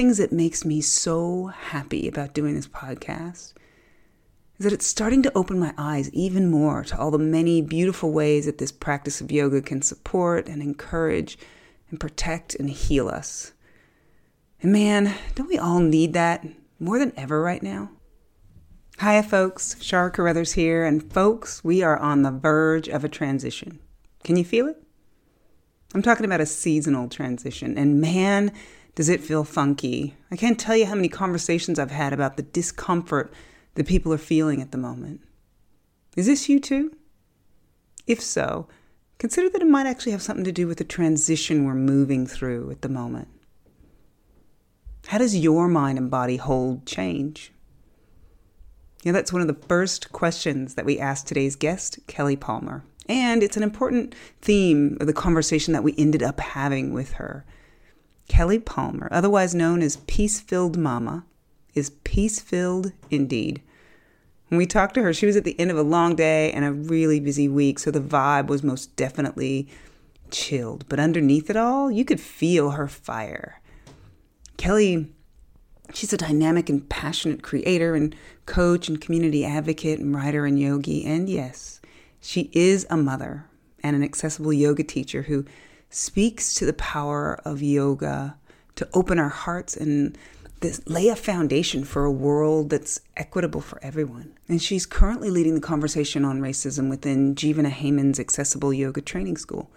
things that makes me so happy about doing this podcast is that it's starting to open my eyes even more to all the many beautiful ways that this practice of yoga can support and encourage and protect and heal us. And man, don't we all need that more than ever right now? Hiya, folks. Sarah Carruthers here. And folks, we are on the verge of a transition. Can you feel it? I'm talking about a seasonal transition. And man, does it feel funky. I can't tell you how many conversations I've had about the discomfort that people are feeling at the moment. Is this you too? If so, consider that it might actually have something to do with the transition we're moving through at the moment. How does your mind and body hold change? Yeah, that's one of the first questions that we asked today's guest, Kelly Palmer. And it's an important theme of the conversation that we ended up having with her. Kelly Palmer, otherwise known as Peace Filled Mama, is peace filled indeed. When we talked to her, she was at the end of a long day and a really busy week, so the vibe was most definitely chilled. But underneath it all, you could feel her fire. Kelly, she's a dynamic and passionate creator and coach and community advocate and writer and yogi. And yes, she is a mother and an accessible yoga teacher who speaks to the power of yoga to open our hearts and this, lay a foundation for a world that's equitable for everyone. And she's currently leading the conversation on racism within Jivana Heyman's Accessible Yoga Training School,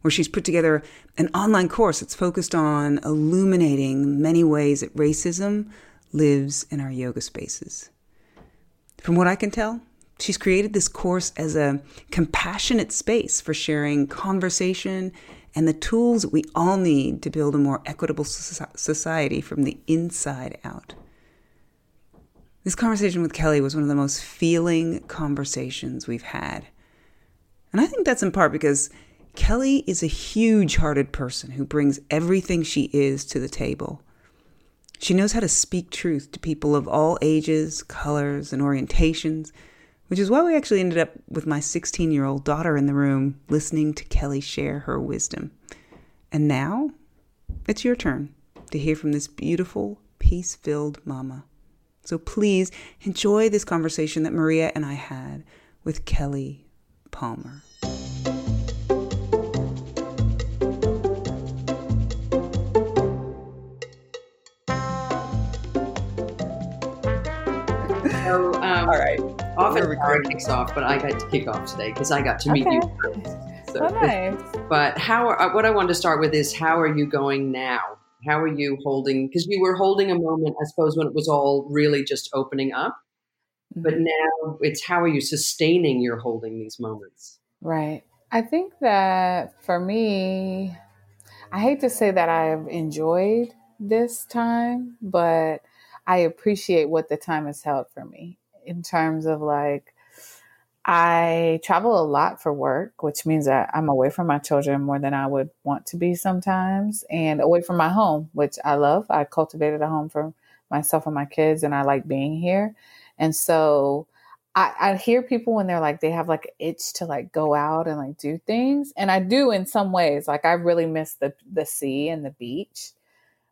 where she's put together an online course that's focused on illuminating many ways that racism lives in our yoga spaces. From what I can tell, she's created this course as a compassionate space for sharing conversation and the tools we all need to build a more equitable society from the inside out. This conversation with Kelly was one of the most feeling conversations we've had. And I think that's in part because Kelly is a huge hearted person who brings everything she is to the table. She knows how to speak truth to people of all ages, colors, and orientations which is why we actually ended up with my 16 year old daughter in the room listening to Kelly share her wisdom. And now it's your turn to hear from this beautiful, peace filled mama. So please enjoy this conversation that Maria and I had with Kelly Palmer. So, um, All right often Sarah kicks off, but I got to kick off today because I got to meet okay. you. So, oh, nice. But how? Are, uh, what I wanted to start with is how are you going now? How are you holding? Because you were holding a moment, I suppose, when it was all really just opening up. But mm-hmm. now it's how are you sustaining your holding these moments? Right. I think that for me, I hate to say that I've enjoyed this time, but I appreciate what the time has held for me in terms of like I travel a lot for work, which means that I'm away from my children more than I would want to be sometimes, and away from my home, which I love. I cultivated a home for myself and my kids, and I like being here. And so I, I hear people when they're like they have like itch to like go out and like do things, and I do in some ways. Like I really miss the the sea and the beach,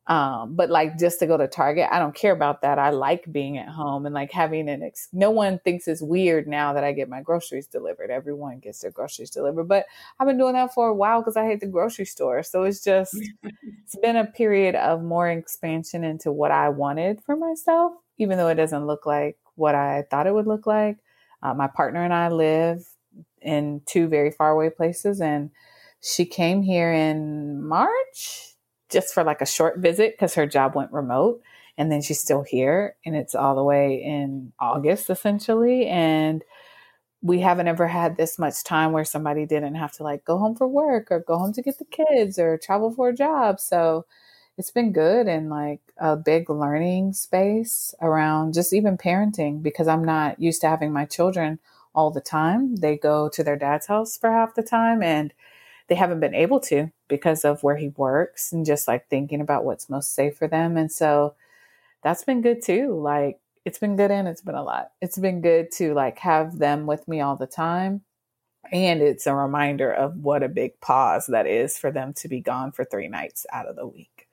um, but like just to go to Target, I don't care about that. I like being at home and like having an ex- no one thinks it's weird now that I get my groceries delivered. Everyone gets their groceries delivered, but I've been doing that for a while because I hate the grocery store. So it's just it's been a period of more expansion into what I wanted for myself, even though it doesn't look like what I thought it would look like. Uh, my partner and I live in two very far away places, and she came here in March just for like a short visit because her job went remote and then she's still here and it's all the way in August essentially and we haven't ever had this much time where somebody didn't have to like go home for work or go home to get the kids or travel for a job so it's been good and like a big learning space around just even parenting because I'm not used to having my children all the time. They go to their dad's house for half the time and they haven't been able to because of where he works and just like thinking about what's most safe for them. And so that's been good too. Like it's been good and it's been a lot. It's been good to like have them with me all the time. And it's a reminder of what a big pause that is for them to be gone for three nights out of the week.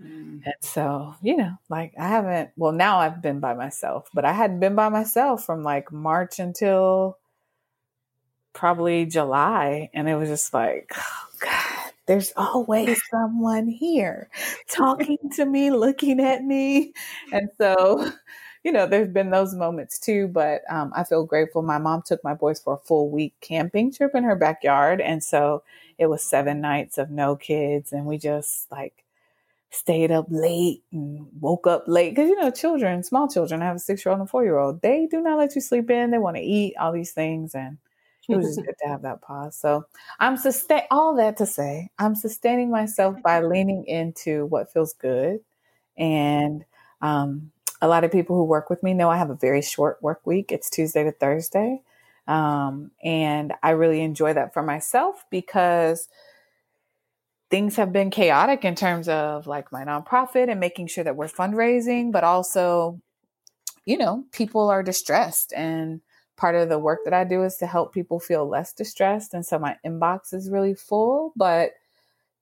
Mm. And so, you know, like I haven't, well, now I've been by myself, but I hadn't been by myself from like March until probably July. And it was just like, oh God, there's always someone here talking to me, looking at me. And so, you know, there's been those moments too, but um, I feel grateful. My mom took my boys for a full week camping trip in her backyard. And so it was seven nights of no kids. And we just like, stayed up late and woke up late because you know children small children i have a six year old and a four year old they do not let you sleep in they want to eat all these things and it was just good to have that pause. So i'm sustain all that to say i'm sustaining myself by leaning into what feels good. And um, a lot of people who work with me know i have a very short work week. It's tuesday to thursday. Um, and i really enjoy that for myself because things have been chaotic in terms of like my nonprofit and making sure that we're fundraising, but also, you know, people are distressed. And part of the work that I do is to help people feel less distressed. And so my inbox is really full, but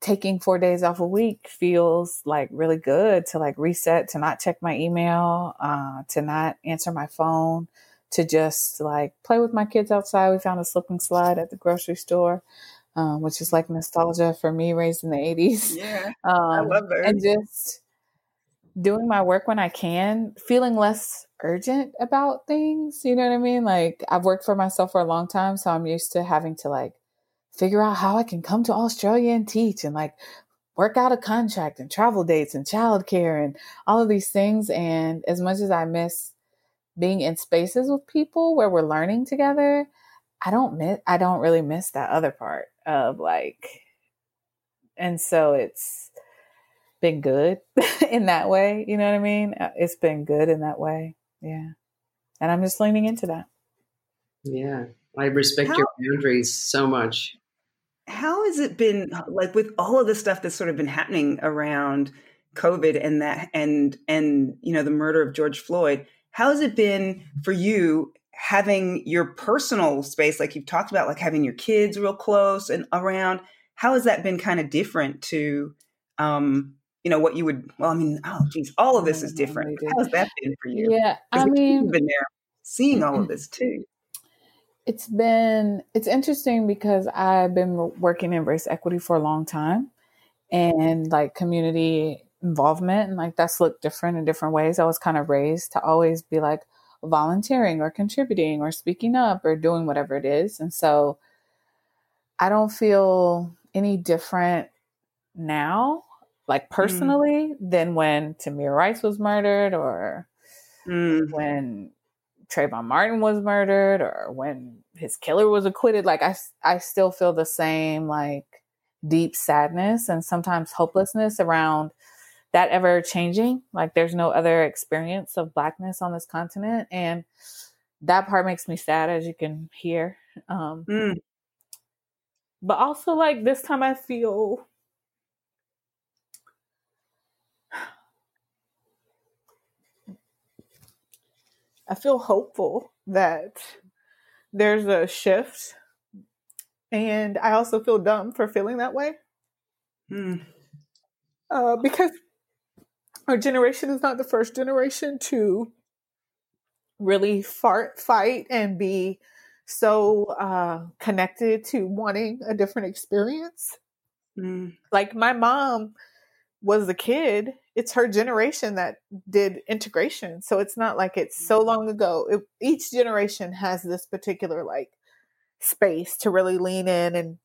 taking four days off a week feels like really good to like reset, to not check my email, uh, to not answer my phone, to just like play with my kids outside. We found a slip and slide at the grocery store um, which is like nostalgia for me raised in the 80s. Yeah. Um, I love her. And just doing my work when I can, feeling less urgent about things. You know what I mean? Like I've worked for myself for a long time, so I'm used to having to like figure out how I can come to Australia and teach and like work out a contract and travel dates and childcare and all of these things. And as much as I miss being in spaces with people where we're learning together, I don't miss I don't really miss that other part of like and so it's been good in that way, you know what I mean? Uh, it's been good in that way. Yeah. And I'm just leaning into that. Yeah. I respect how, your boundaries so much. How has it been like with all of the stuff that's sort of been happening around COVID and that and and you know the murder of George Floyd? How has it been for you having your personal space, like you've talked about, like having your kids real close and around, how has that been kind of different to, um, you know, what you would, well, I mean, oh, geez, all of this is mm-hmm, different. how's that been for you? Yeah. I mean, been there seeing all of mm-hmm. this too. It's been, it's interesting because I've been working in race equity for a long time and like community involvement and like that's looked different in different ways. I was kind of raised to always be like, volunteering or contributing or speaking up or doing whatever it is. And so I don't feel any different now, like mm. personally, mm. than when Tamir Rice was murdered or mm. when Trayvon Martin was murdered or when his killer was acquitted. Like I, I still feel the same like deep sadness and sometimes hopelessness around that ever changing. Like there's no other experience of blackness on this continent. And that part makes me sad, as you can hear. Um, mm. But also, like this time, I feel. I feel hopeful that there's a shift. And I also feel dumb for feeling that way. Mm. Uh, because our generation is not the first generation to really fart, fight and be so uh, connected to wanting a different experience. Mm. Like my mom was a kid, it's her generation that did integration. So it's not like it's so long ago. It, each generation has this particular like space to really lean in and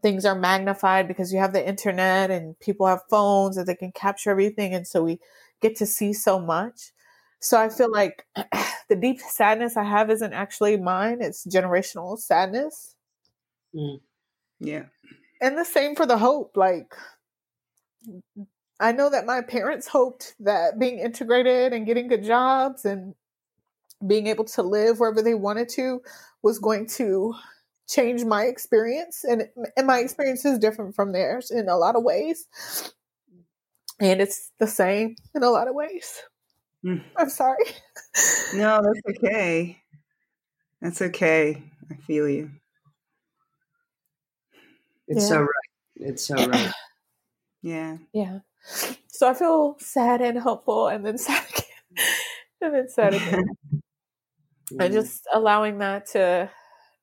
things are magnified because you have the internet and people have phones and they can capture everything and so we get to see so much so i feel like the deep sadness i have isn't actually mine it's generational sadness mm. yeah and the same for the hope like i know that my parents hoped that being integrated and getting good jobs and being able to live wherever they wanted to was going to change my experience. And and my experience is different from theirs in a lot of ways. And it's the same in a lot of ways. Mm. i'm sorry. No that's okay. That's okay. I feel you. It's yeah. so right. It's so right. Yeah. Yeah So I feel sad and hopeful and then sad again. and then sad again. and just allowing that to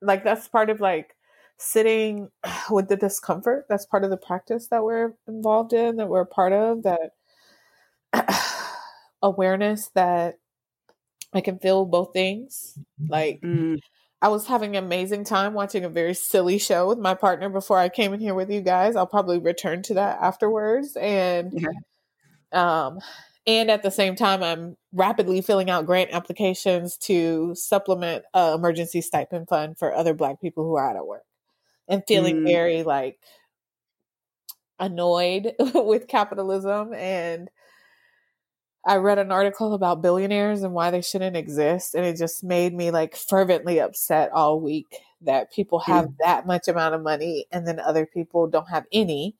like that's part of like sitting with the discomfort that's part of the practice that we're involved in that we're a part of that awareness that i can feel both things like mm. I was having an amazing time watching a very silly show with my partner before i came in here with you guys i'll probably return to that afterwards and yeah. um and at the same time i'm rapidly filling out grant applications to supplement uh, emergency stipend fund for other black people who are out of work and feeling mm. very like annoyed with capitalism and I read an article about billionaires and why they shouldn't exist and it just made me like fervently upset all week that people have mm. that much amount of money and then other people don't have any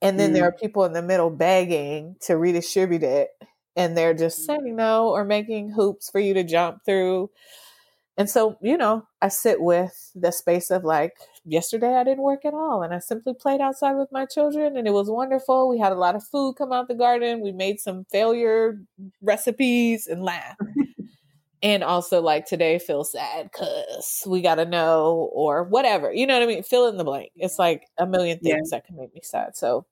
and then mm. there are people in the middle begging to redistribute it and they're just mm. saying no or making hoops for you to jump through. And so, you know, I sit with the space of like, yesterday I didn't work at all. And I simply played outside with my children and it was wonderful. We had a lot of food come out the garden. We made some failure recipes and laugh. and also, like, today feel sad because we got to know or whatever. You know what I mean? Fill in the blank. It's like a million things yeah. that can make me sad. So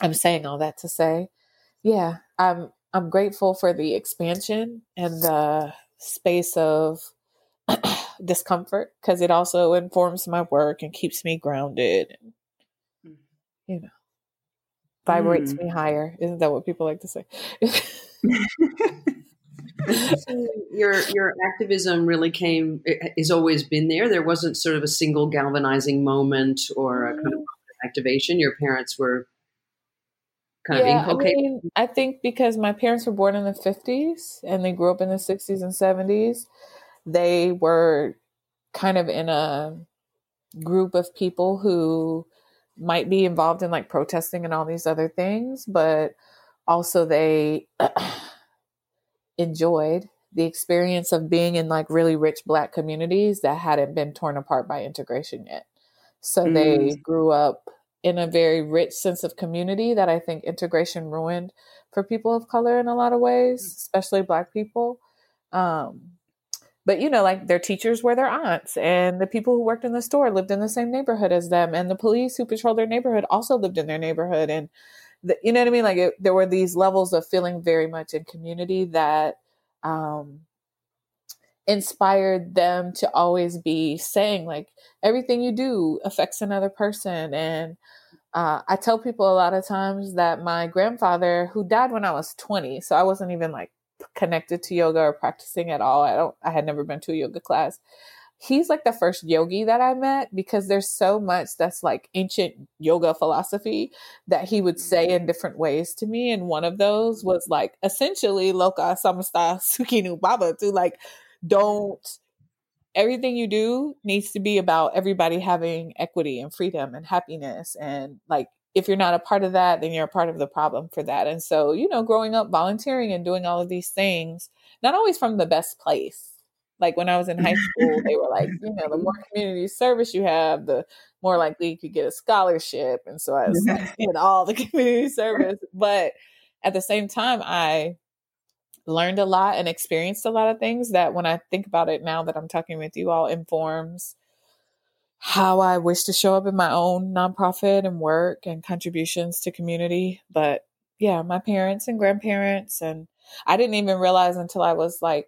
I'm saying all that to say, yeah, I'm I'm grateful for the expansion and the space of discomfort because it also informs my work and keeps me grounded and mm. you know vibrates mm. me higher isn't that what people like to say your your activism really came has always been there there wasn't sort of a single galvanizing moment or a kind of mm. activation your parents were kind yeah, of inculcated? I, mean, I think because my parents were born in the 50s and they grew up in the 60s and 70s, they were kind of in a group of people who might be involved in like protesting and all these other things, but also they enjoyed the experience of being in like really rich black communities that hadn't been torn apart by integration yet. So mm. they grew up in a very rich sense of community that I think integration ruined for people of color in a lot of ways, mm. especially Black people. Um, but you know, like their teachers were their aunts, and the people who worked in the store lived in the same neighborhood as them, and the police who patrolled their neighborhood also lived in their neighborhood, and the, you know what I mean. Like it, there were these levels of feeling very much in community that um, inspired them to always be saying like everything you do affects another person and uh, i tell people a lot of times that my grandfather who died when i was 20 so i wasn't even like connected to yoga or practicing at all i don't i had never been to a yoga class he's like the first yogi that I met because there's so much that's like ancient yoga philosophy that he would say mm-hmm. in different ways to me. And one of those was like essentially loka samasta sukhino bhavantu like don't everything you do needs to be about everybody having equity and freedom and happiness and like if you're not a part of that then you're a part of the problem for that. And so you know growing up volunteering and doing all of these things not always from the best place. Like when i was in high school they were like you know the more community service you have the more likely you could get a scholarship. And so i was like, in all the community service. But at the same time i learned a lot and experienced a lot of things that when I think about it now that I'm talking with you all informs how I wish to show up in my own nonprofit and work and contributions to community. But yeah, my parents and grandparents and I didn't even realize until I was like,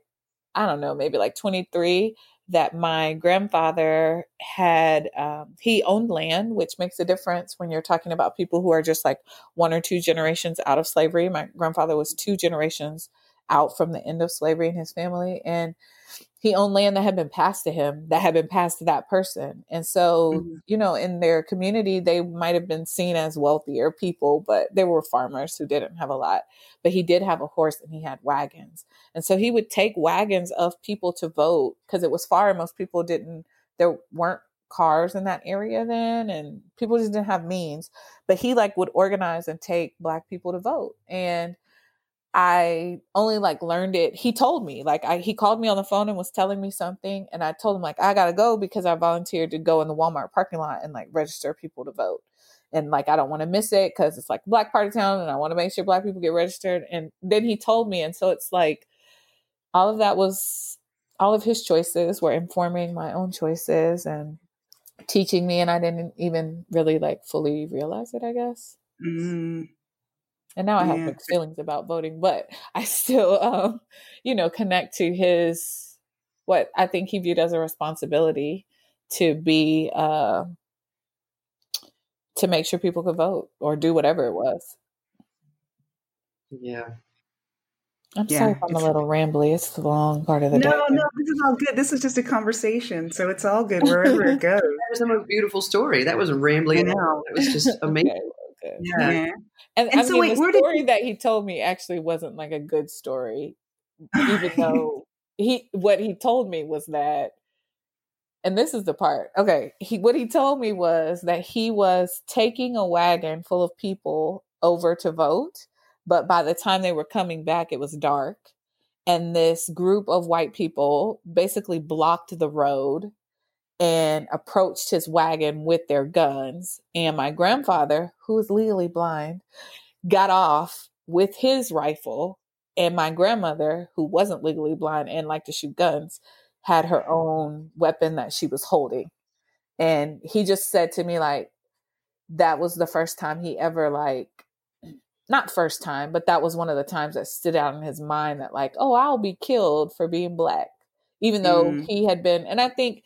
I don't know, maybe like 23 that my grandfather had um, he owned land which makes a difference when you're talking about people who are just like one or two generations out of slavery my grandfather was two generations out from the end of slavery in his family. And he owned land that had been passed to him, that had been passed to that person. And so, mm-hmm. you know, in their community, they might have been seen as wealthier people, but they were farmers who didn't have a lot. But he did have a horse and he had wagons. And so he would take wagons of people to vote because it was far and most people didn't, there weren't cars in that area then and people just didn't have means but he like would organize and take black people to vote and I only like learned it. He told me, like, I, he called me on the phone and was telling me something. And I told him, like, I got to go because I volunteered to go in the Walmart parking lot and like register people to vote. and like I don't want to miss it because it's like Black Party Town, and I want to make sure Black people get registered. And then he told me, and so it's like all of that was all of his choices were informing my own choices and teaching me, and I didn't even really like fully realize it. I guess. Mm. And now I have Yeah. mixed feelings about voting, but I still, um, you know, connect to his what I think he viewed as a responsibility to be uh, to make sure people could vote or do whatever it was. Yeah. I'm Yeah, sorry if I'm a little rambly. It's the long part of the No, day. no, no, this is all good. This is just a conversation, so it's all good wherever it goes. That was the most beautiful story. That wasn't rambling I know. That was just amazing. Well, good. Yeah. Yeah. And, And I so mean, wait, the where did story you- that he told me actually wasn't like a good story, even though he what he told me was that and this is the part okay he what he told me was that he was taking a wagon full of people over to vote but by the time they were coming back it was dark and this group of white people basically blocked the road and approached his wagon with their guns. And my grandfather who is legally blind got off with his rifle. And my grandmother who wasn't legally blind and liked to shoot guns had her own weapon that she was holding. And he just said to me like that was the first time he ever like not first time but that was one of the times that stood out in his mind that like oh i'll be killed for being black even though Mm. he had been and i think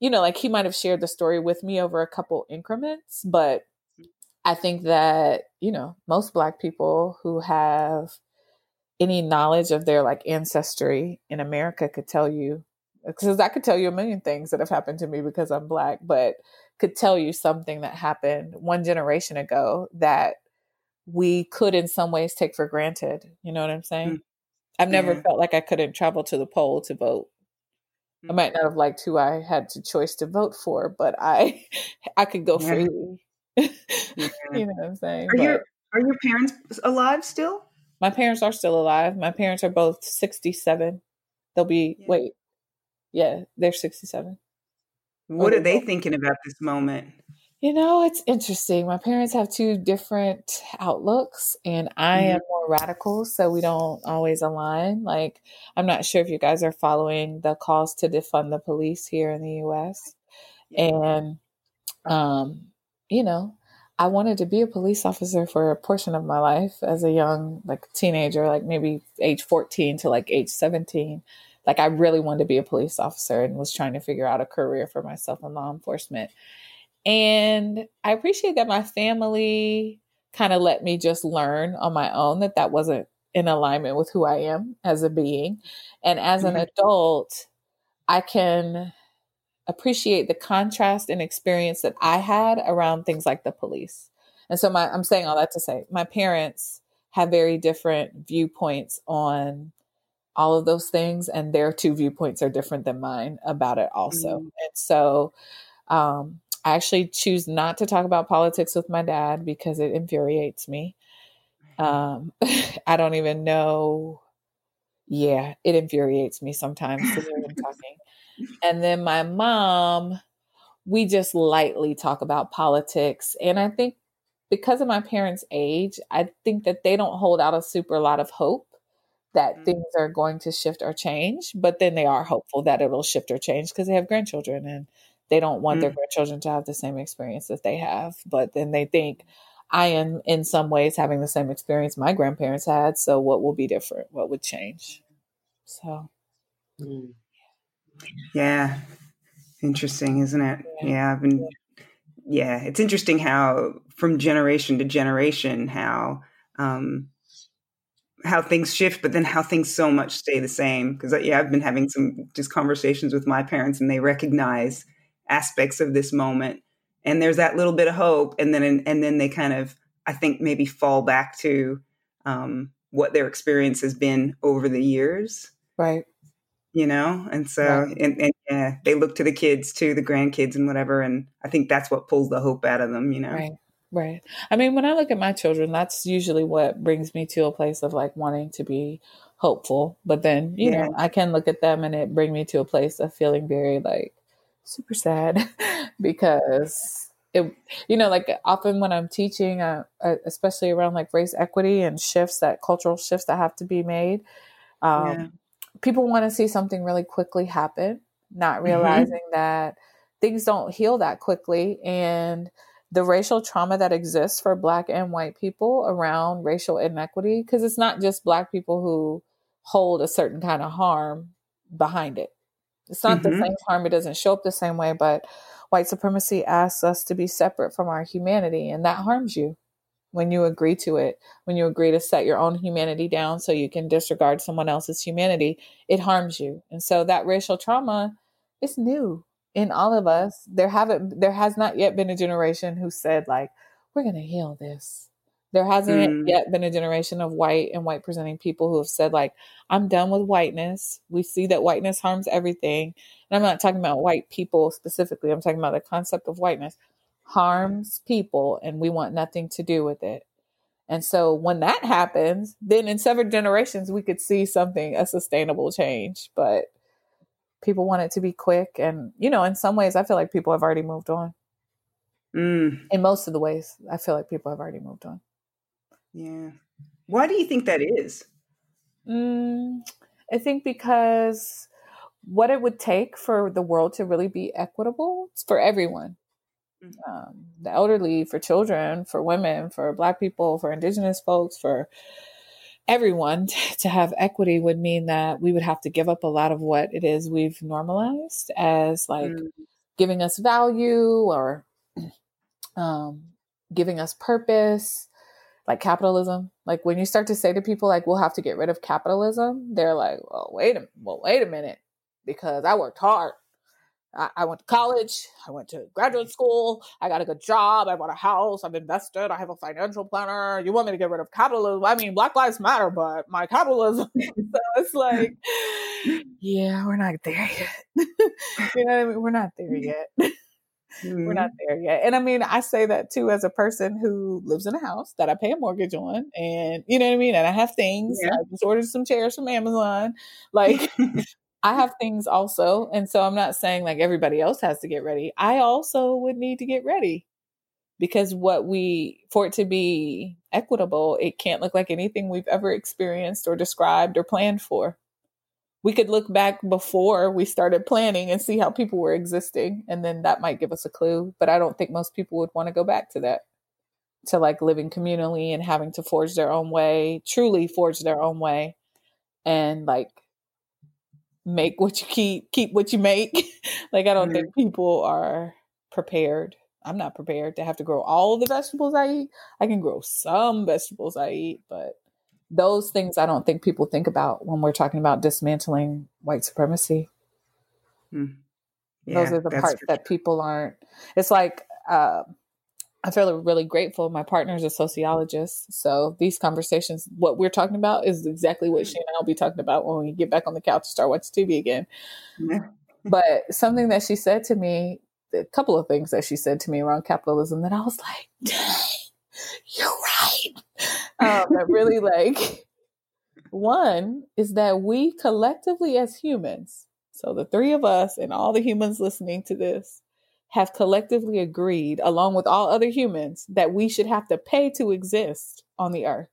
you know like he might have shared the story with me over a couple increments but i think that you know most black people who have any knowledge of their like ancestry in America could tell you because I could tell you a million things that have happened to me because I'm black, but could tell you something that happened one generation ago that we could in some ways take for granted. You know what I'm saying? Mm. I've never Yeah. felt like I couldn't travel to the poll to vote. I Mm. might not have liked who I had to choice to vote for, but I I could go Yeah. freely. Yeah. you know what I'm saying? Are But- your are your parents alive still? My parents are still alive. My parents are both 67. They'll be, Yeah. wait, yeah, they're 67. What Oh, are they thinking about this moment? You know, it's interesting. My parents have two different outlooks, and I am more radical, so we don't always align. Like, I'm not sure if you guys are following the calls to defund the police here in the US. And, um, you know, I wanted to be a police officer for a portion of my life as a young, like teenager, like maybe age 14 to like age 17. Like, I really wanted to be a police officer and was trying to figure out a career for myself in law enforcement. And I appreciate that my family kind of let me just learn on my own that that wasn't in alignment with who I am as a being. And as an Mhm. adult, I can appreciate the contrast and experience that I had around things like the police. And so my I'm saying all that to say my parents have very different viewpoints on all of those things and their two viewpoints are different than mine about it also. Mm. And so um I actually choose not to talk about politics with my dad because it infuriates me. Um I don't even know yeah, it infuriates me sometimes to hear him talking. And then my mom, we just lightly talk about politics. And I think because of my parents' age, I think that they don't hold out a super lot of hope that Mm. things are going to shift or change. But then they are hopeful that it'll shift or change because they have grandchildren and they don't want their Mm. grandchildren to have the same experience that they have. But then they think I am in some ways having the same experience my grandparents had. So what will be different? What would change? So Mm. Yeah. Interesting, isn't it? Yeah. Yeah, I've been yeah, it's interesting how from generation to generation how um how things shift but then how things so much stay the same because yeah, I've been having some just conversations with my parents and they recognize aspects of this moment and there's that little bit of hope and then and then they kind of I think maybe fall back to um what their experience has been over the years right. you know and so Right. and, and yeah they look to the kids too the grandkids and whatever and i think that's what pulls the hope out of them you know Right. Right. I mean, when I look at my children, that's usually what brings me to a place of like wanting to be hopeful. But then, you Yeah. know, I can look at them and it bring me to a place of feeling very like super sad because it, you know, like often when I'm teaching, uh, uh, especially around like race equity and shifts that cultural shifts that have to be made, um, yeah. people want to see something really quickly happen, not mm-hmm. realizing mm-hmm. that things don't heal that quickly. And the racial trauma that exists for Black and white people around racial inequity, because it's not just Black people who hold a certain kind of harm behind it. It's not mm-hmm. the same harm, it doesn't show up the same way, but white supremacy asks us to be separate from our humanity, and that harms you when you agree to it. When you agree to set your own humanity down so you can disregard someone else's humanity, it harms you. And so that racial trauma is new in all of us. There haven't there has not yet been a generation who said like, we're going to heal this. There hasn't mm. yet been a generation of white and white presenting people who have said, like, I'm done with whiteness. We see that whiteness harms everything. And I'm not talking about white people specifically, I'm talking about the concept of whiteness harms people, and we want nothing to do with it. And so when that happens, then in several generations, we could see something, a sustainable change. But people want it to be quick. And, you know, in some ways, I feel like people have already moved on. Mm. In most of the ways, I feel like people have already moved on. Yeah. Why do you think that is? Mm, I think because what it would take for the world to really be equitable for everyone mm. um, the elderly, for children, for women, for Black people, for Indigenous folks, for everyone to have equity would mean that we would have to give up a lot of what it is we've normalized as like mm. giving us value or um, giving us purpose like capitalism. Like when you start to say to people like we'll have to get rid of capitalism, they're like, well, wait a well, wait a minute, because I worked hard. I, I went to college. I went to graduate school. I got a good job. I bought a house. I've invested. I have a financial planner. You want me to get rid of capitalism? I mean, Black Lives Matter, but my capitalism. so it's like, yeah, we're not there yet. you know what I mean? We're not there mm-hmm. yet. Mm-hmm. We're not there yet. And I mean, I say that too as a person who lives in a house that I pay a mortgage on. And you know what I mean? And I have things. Yeah. I just ordered some chairs from Amazon. Like, I have things also. And so I'm not saying like everybody else has to get ready. I also would need to get ready because what we, for it to be equitable, it can't look like anything we've ever experienced or described or planned for we could look back before we started planning and see how people were existing and then that might give us a clue but i don't think most people would want to go back to that. To like living communally and having to forge their own way truly forge their own way and like make what you keep keep what you make. Like i don't mm-hmm. think people are prepared. I'm not prepared to have to grow all the vegetables i eat. I can grow some vegetables i eat but those things I don't think people think about when we're talking about dismantling white supremacy. Hmm. Yeah, those are the parts that people aren't. It's like uh, I feel really grateful. My partner is a sociologist, so these conversations, what we're talking about, is exactly what she and I will be talking about when we get back on the couch and start watching TV again. But something that she said to me, a couple of things that she said to me around capitalism, that I was like. um, that really like one is that we collectively as humans, so the three of us and all the humans listening to this, have collectively agreed, along with all other humans, that we should have to pay to exist on the earth.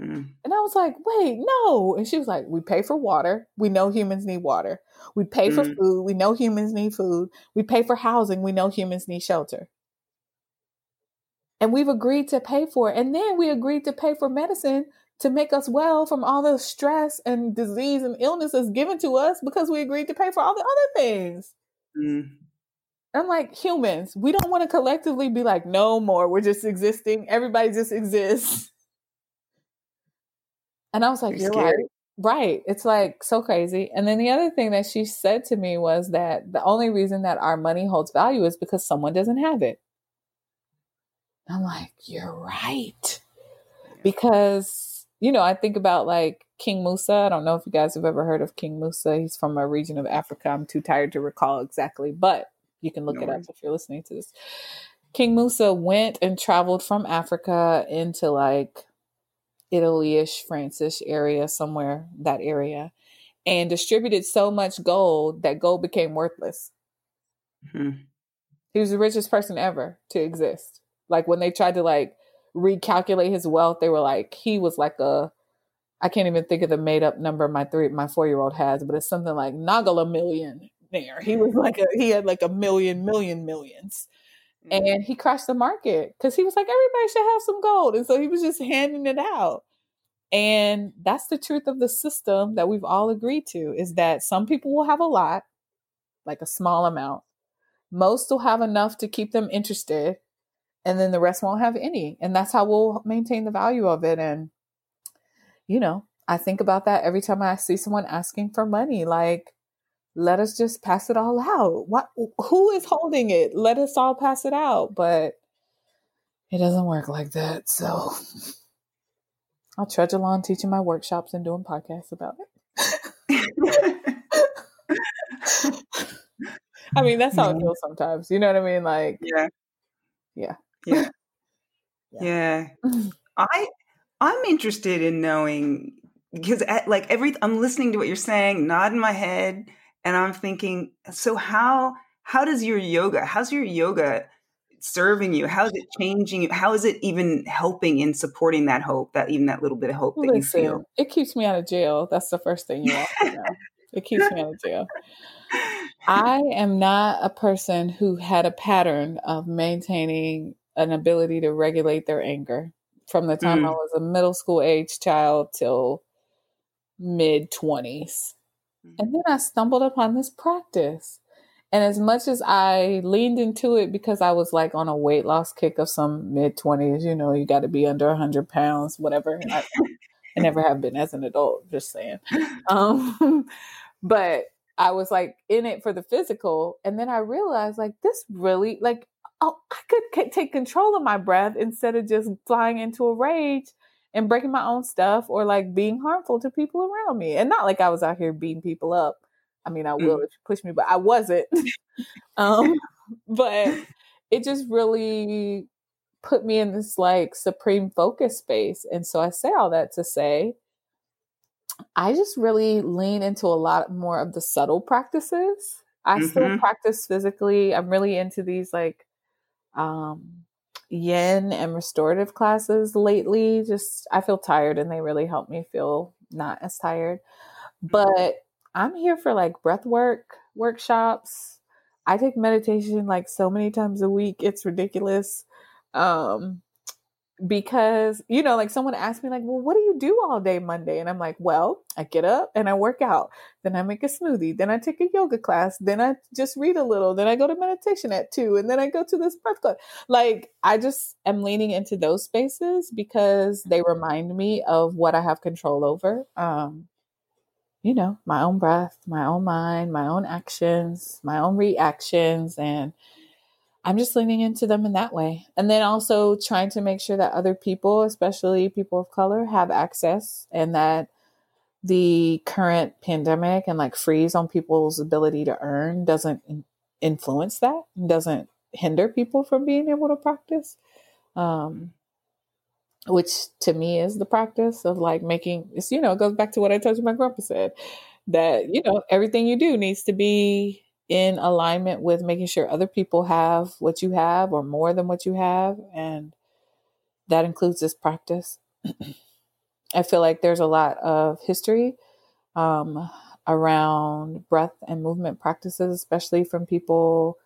Mm. And I was like, wait, no. And she was like, we pay for water. We know humans need water. We pay mm. for food. We know humans need food. We pay for housing. We know humans need shelter and we've agreed to pay for it. And then we agreed to pay for medicine to make us well from all the stress and disease and illnesses given to us because we agreed to pay for all the other things. Mm. I'm like, humans, we don't want to collectively be like, no more. We're just existing. Everybody just exists. And I was like, you're, you're right. Right. It's like so crazy. And then the other thing that she said to me was that the only reason that our money holds value is because someone doesn't have it. I'm like, you're right. Because, you know, I think about like King Musa. I don't know if you guys have ever heard of King Musa. He's from a region of Africa. I'm too tired to recall exactly, but you can look no it up if you're listening to this. King Musa went and traveled from Africa into like Italy-ish, France-ish area, somewhere that area, and distributed so much gold that gold became worthless. Mm-hmm. He was the richest person ever to exist. Like when they tried to like recalculate his wealth, they were like he was like a I can't even think of the made up number my three my four year old has, but it's something like Nagala million there. He was like a he had like a million million millions. Mm-hmm. And he crashed the market because he was like, everybody should have some gold. And so he was just handing it out. And that's the truth of the system that we've all agreed to is that some people will have a lot, like a small amount. Most will have enough to keep them interested, and then the rest won't have any. And that's how we'll maintain the value of it. And, you know, I think about that every time I see someone asking for money. Like, let us just pass it all out. What who is holding it? Let us all pass it out. But it doesn't work like that. So I'll trudge along teaching my workshops and doing podcasts about it. I mean, that's how it feels sometimes. You know what I mean? Like, yeah, yeah, yeah, yeah. I I'm interested in knowing because at, like every I'm listening to what you're saying, nodding my head, and I'm thinking, so how how does your yoga? How's your yoga serving you? How is it changing you? How is it even helping in supporting that hope, that even that little bit of hope that Listen, you feel? It keeps me out of jail. That's the first thing you want to know. it keeps me out of jail. I am not a person who had a pattern of maintaining an ability to regulate their anger from the time mm. I was a middle school age child till mid 20s. And mm-hmm. then I stumbled upon this practice. And as much as I leaned into it because I was like on a weight loss kick of some mid 20s, you know, you got to be under 100 pounds, whatever. I, I, never have been as an adult, just saying. Um, but I was like in it for the physical. And then I realized like this really, like, oh, I could take control of my breath instead of just flying into a rage and breaking my own stuff or like being harmful to people around me. And not like I was out here beating people up I mean, I will mm. if you push me, but I wasn't. um, but it just really put me in this like supreme focus space. And so I say all that to say, I just really lean into a lot more of the subtle practices. I mm-hmm. still practice physically. I'm really into these like um yin and restorative classes lately. Just I feel tired and they really help me feel not as tired. Mm-hmm. But I'm here for like breath work workshops. I take meditation like so many times a week. It's ridiculous. Um, because you know like someone asked me like well what do you do all day monday? And i'm like well i get up and i work out. Then i make a smoothie. Then i take a yoga class. Then i just read a little. Then i go to meditation at two. And then i go to this breath class like i just am leaning into those spaces because they remind me of what i have control over. Um you know, my own breath, my own mind, my own actions, my own reactions. And I'm just leaning into them in that way. And then also trying to make sure that other people, especially people of color, have access and that the current pandemic and like freeze on people's ability to earn doesn't influence that, doesn't hinder people from being able to practice. Um, which to me is the practice of like making it's you know it goes back to what i told you my grandpa said that you know everything you do needs to be in alignment with making sure other people have what you have or more than what you have and that includes this practice. I feel like there's a lot of history um, around breath and movement practices especially from people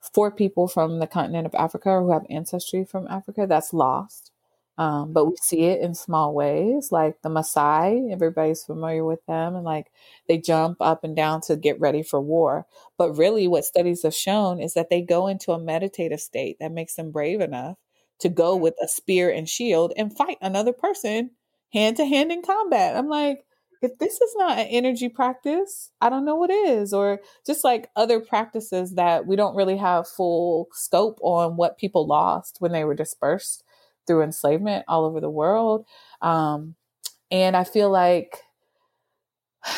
for people from the continent of africa who have ancestry from africa that's lost um, but we see it in small ways, like the Maasai. Everybody's familiar with them, and like they jump up and down to get ready for war. But really, what studies have shown is that they go into a meditative state that makes them brave enough to go with a spear and shield and fight another person hand to hand in combat. I'm like, if this is not an energy practice, I don't know what is. Or just like other practices that we don't really have full scope on what people lost when they were dispersed through enslavement all over the world. Um, and I feel like,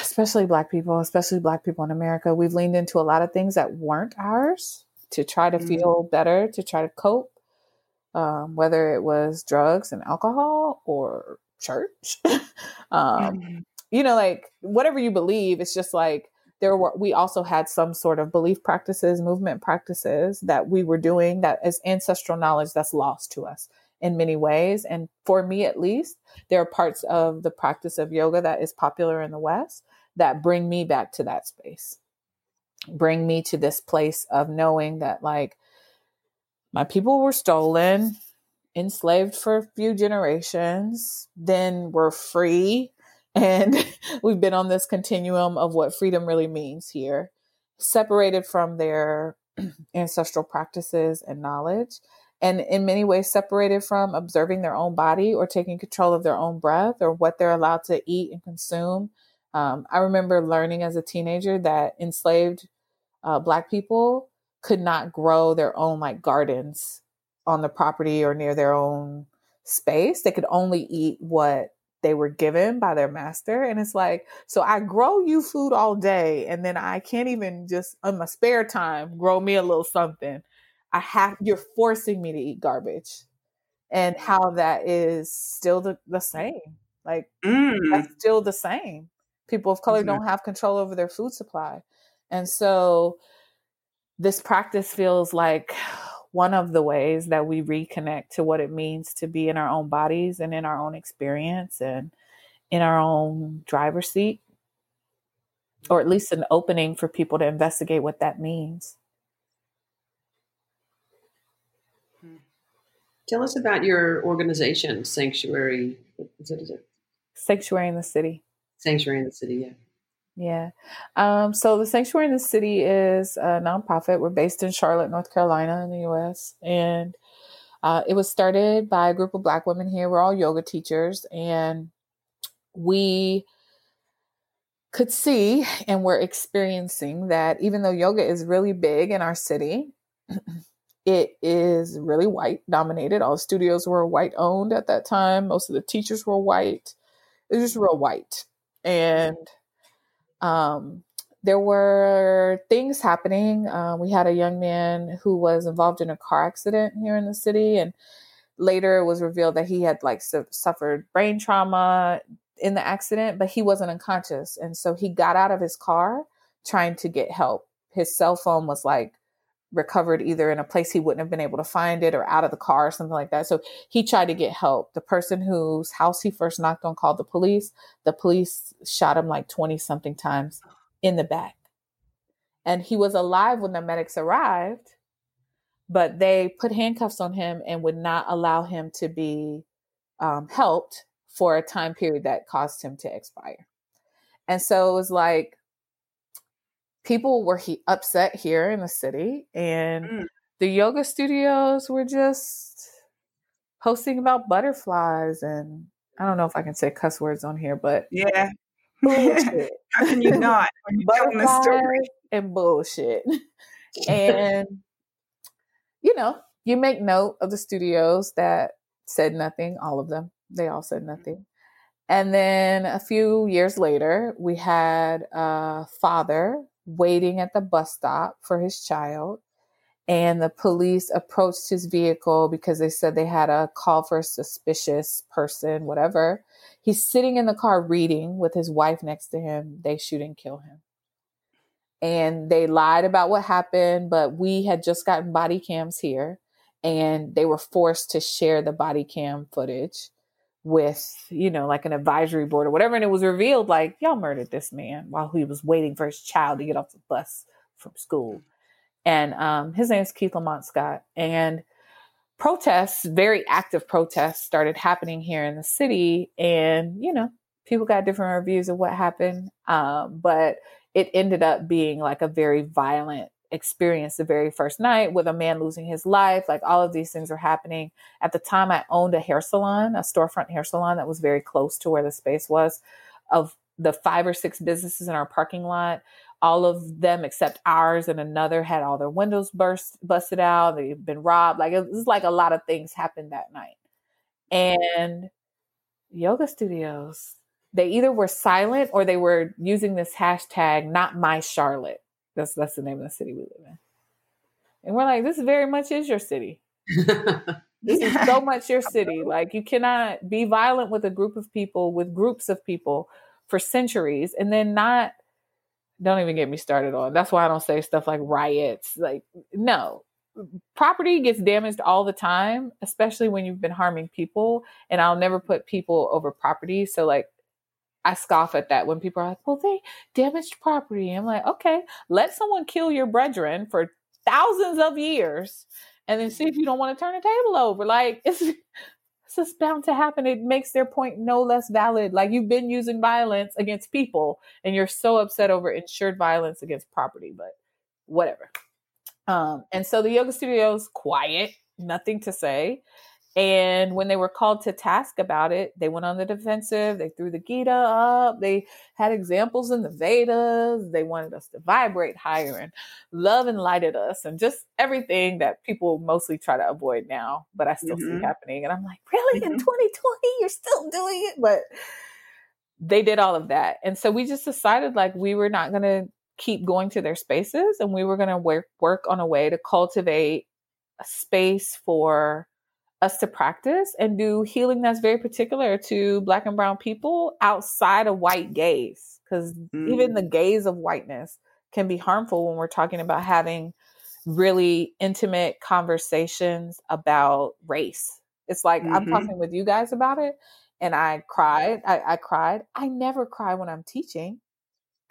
especially Black people, especially Black people in America, we've leaned into a lot of things that weren't ours to try to mm-hmm. feel better, to try to cope, um, whether it was drugs and alcohol or church. um, mm-hmm. You know, like whatever you believe, it's just like there were we also had some sort of belief practices, movement practices that we were doing that is ancestral knowledge that's lost to us in many ways. And for me at least, there are parts of the practice of yoga that is popular in the West that bring me back to that space. Bring me to this place of knowing that like my people were stolen, enslaved for a few generations, then were free and we've been on this continuum of what freedom really means here, separated from their ancestral practices and knowledge, and in many ways separated from observing their own body or taking control of their own breath or what they're allowed to eat and consume. Um, I remember learning as a teenager that enslaved uh, Black people could not grow their own like gardens on the property or near their own space. They could only eat what they were given by their master. And it's like, so I grow you food all day, and then I can't even just on my spare time grow me a little something. I have you're forcing me to eat garbage. And how that is still the, the same. Like mm. that's still the same. People of color mm-hmm. don't have control over their food supply. And so this practice feels like one of the ways that we reconnect to what it means to be in our own bodies and in our own experience and in our own driver's seat, or at least an opening for people to investigate what that means. Tell us about your organization, Sanctuary. Is it, is it? Sanctuary in the City. Sanctuary in the City, yeah. Yeah. Um, so the Sanctuary in the City is a nonprofit. We're based in Charlotte, North Carolina, in the U.S. And uh, it was started by a group of Black women here. We're all yoga teachers, and we could see and we're experiencing that even though yoga is really big in our city, it is really white dominated. All the studios were white owned at that time. Most of the teachers were white. It was just real white. And um, there were things happening. Uh, we had a young man who was involved in a car accident here in the city, and later it was revealed that he had like su- suffered brain trauma in the accident, but he wasn't unconscious, and so he got out of his car trying to get help. His cell phone was like recovered either in a place he wouldn't have been able to find it or out of the car or something like that. So he tried to get help. The person whose house he first knocked on called the police. The police shot him like 20 something times in the back. And he was alive when the medics arrived, but they put handcuffs on him and would not allow him to be um, helped for a time period that caused him to expire. And so it was like, people were he- upset here in the city, and mm. the yoga studios were just posting about butterflies and I don't know if I can say cuss words on here, but yeah, bullshit. How can you not? butterflies and bullshit, and you know, you make note of the studios that said nothing. All of them, they all said nothing. And then a few years later, we had a father waiting at the bus stop for his child. And the police approached his vehicle because they said they had a call for a suspicious person, whatever. He's sitting in the car reading with his wife next to him. They shoot and kill him. And they lied about what happened, but we had just gotten body cams here and they were forced to share the body cam footage with, you know, like an advisory board or whatever. And it was revealed like, y'all murdered this man while he was waiting for his child to get off the bus from school. And um, his name is Keith Lamont Scott. And protests, very active protests, started happening here in the city. And, you know, people got different reviews of what happened. Um, but it ended up being like a very violent experience the very first night with a man losing his life. Like all of these things are happening. At the time, I owned a hair salon, a storefront hair salon that was very close to where the space was. Of the five or six businesses in our parking lot, all of them except ours and another had all their windows burst busted out. They've been robbed. Like it was like a lot of things happened that night. And yoga studios, they either were silent or they were using this hashtag, not my Charlotte that's that's the name of the city we live in. And we're like, this very much is your city. this is so much your city. Like you cannot be violent with a group of people, with groups of people for centuries, and then not don't even get me started on. That's why I don't say stuff like riots. Like, no, property gets damaged all the time, especially when you've been harming people. And I'll never put people over property. So, like, I scoff at that when people are like, well, they damaged property. I'm like, okay, let someone kill your brethren for thousands of years and then see if you don't want to turn the table over. Like, it's, it's just bound to happen. It makes their point no less valid. Like, you've been using violence against people and you're so upset over insured violence against property, but whatever. Um, and so the yoga studio's quiet, nothing to say. And when they were called to task about it, they went on the defensive. They threw the Gita up. They had examples in the Vedas. They wanted us to vibrate higher and love and lighted us and just everything that people mostly try to avoid now, but I still mm-hmm. see happening. And I'm like, really? Mm-hmm. In 2020, you're still doing it? But they did all of that. And so we just decided like we were not going to keep going to their spaces and we were going to work work on a way to cultivate a space for us to practice and do healing that's very particular to black and brown people outside of white gaze because mm. even the gaze of whiteness can be harmful when we're talking about having really intimate conversations about race it's like mm-hmm. i'm talking with you guys about it and i cried I, I cried i never cry when i'm teaching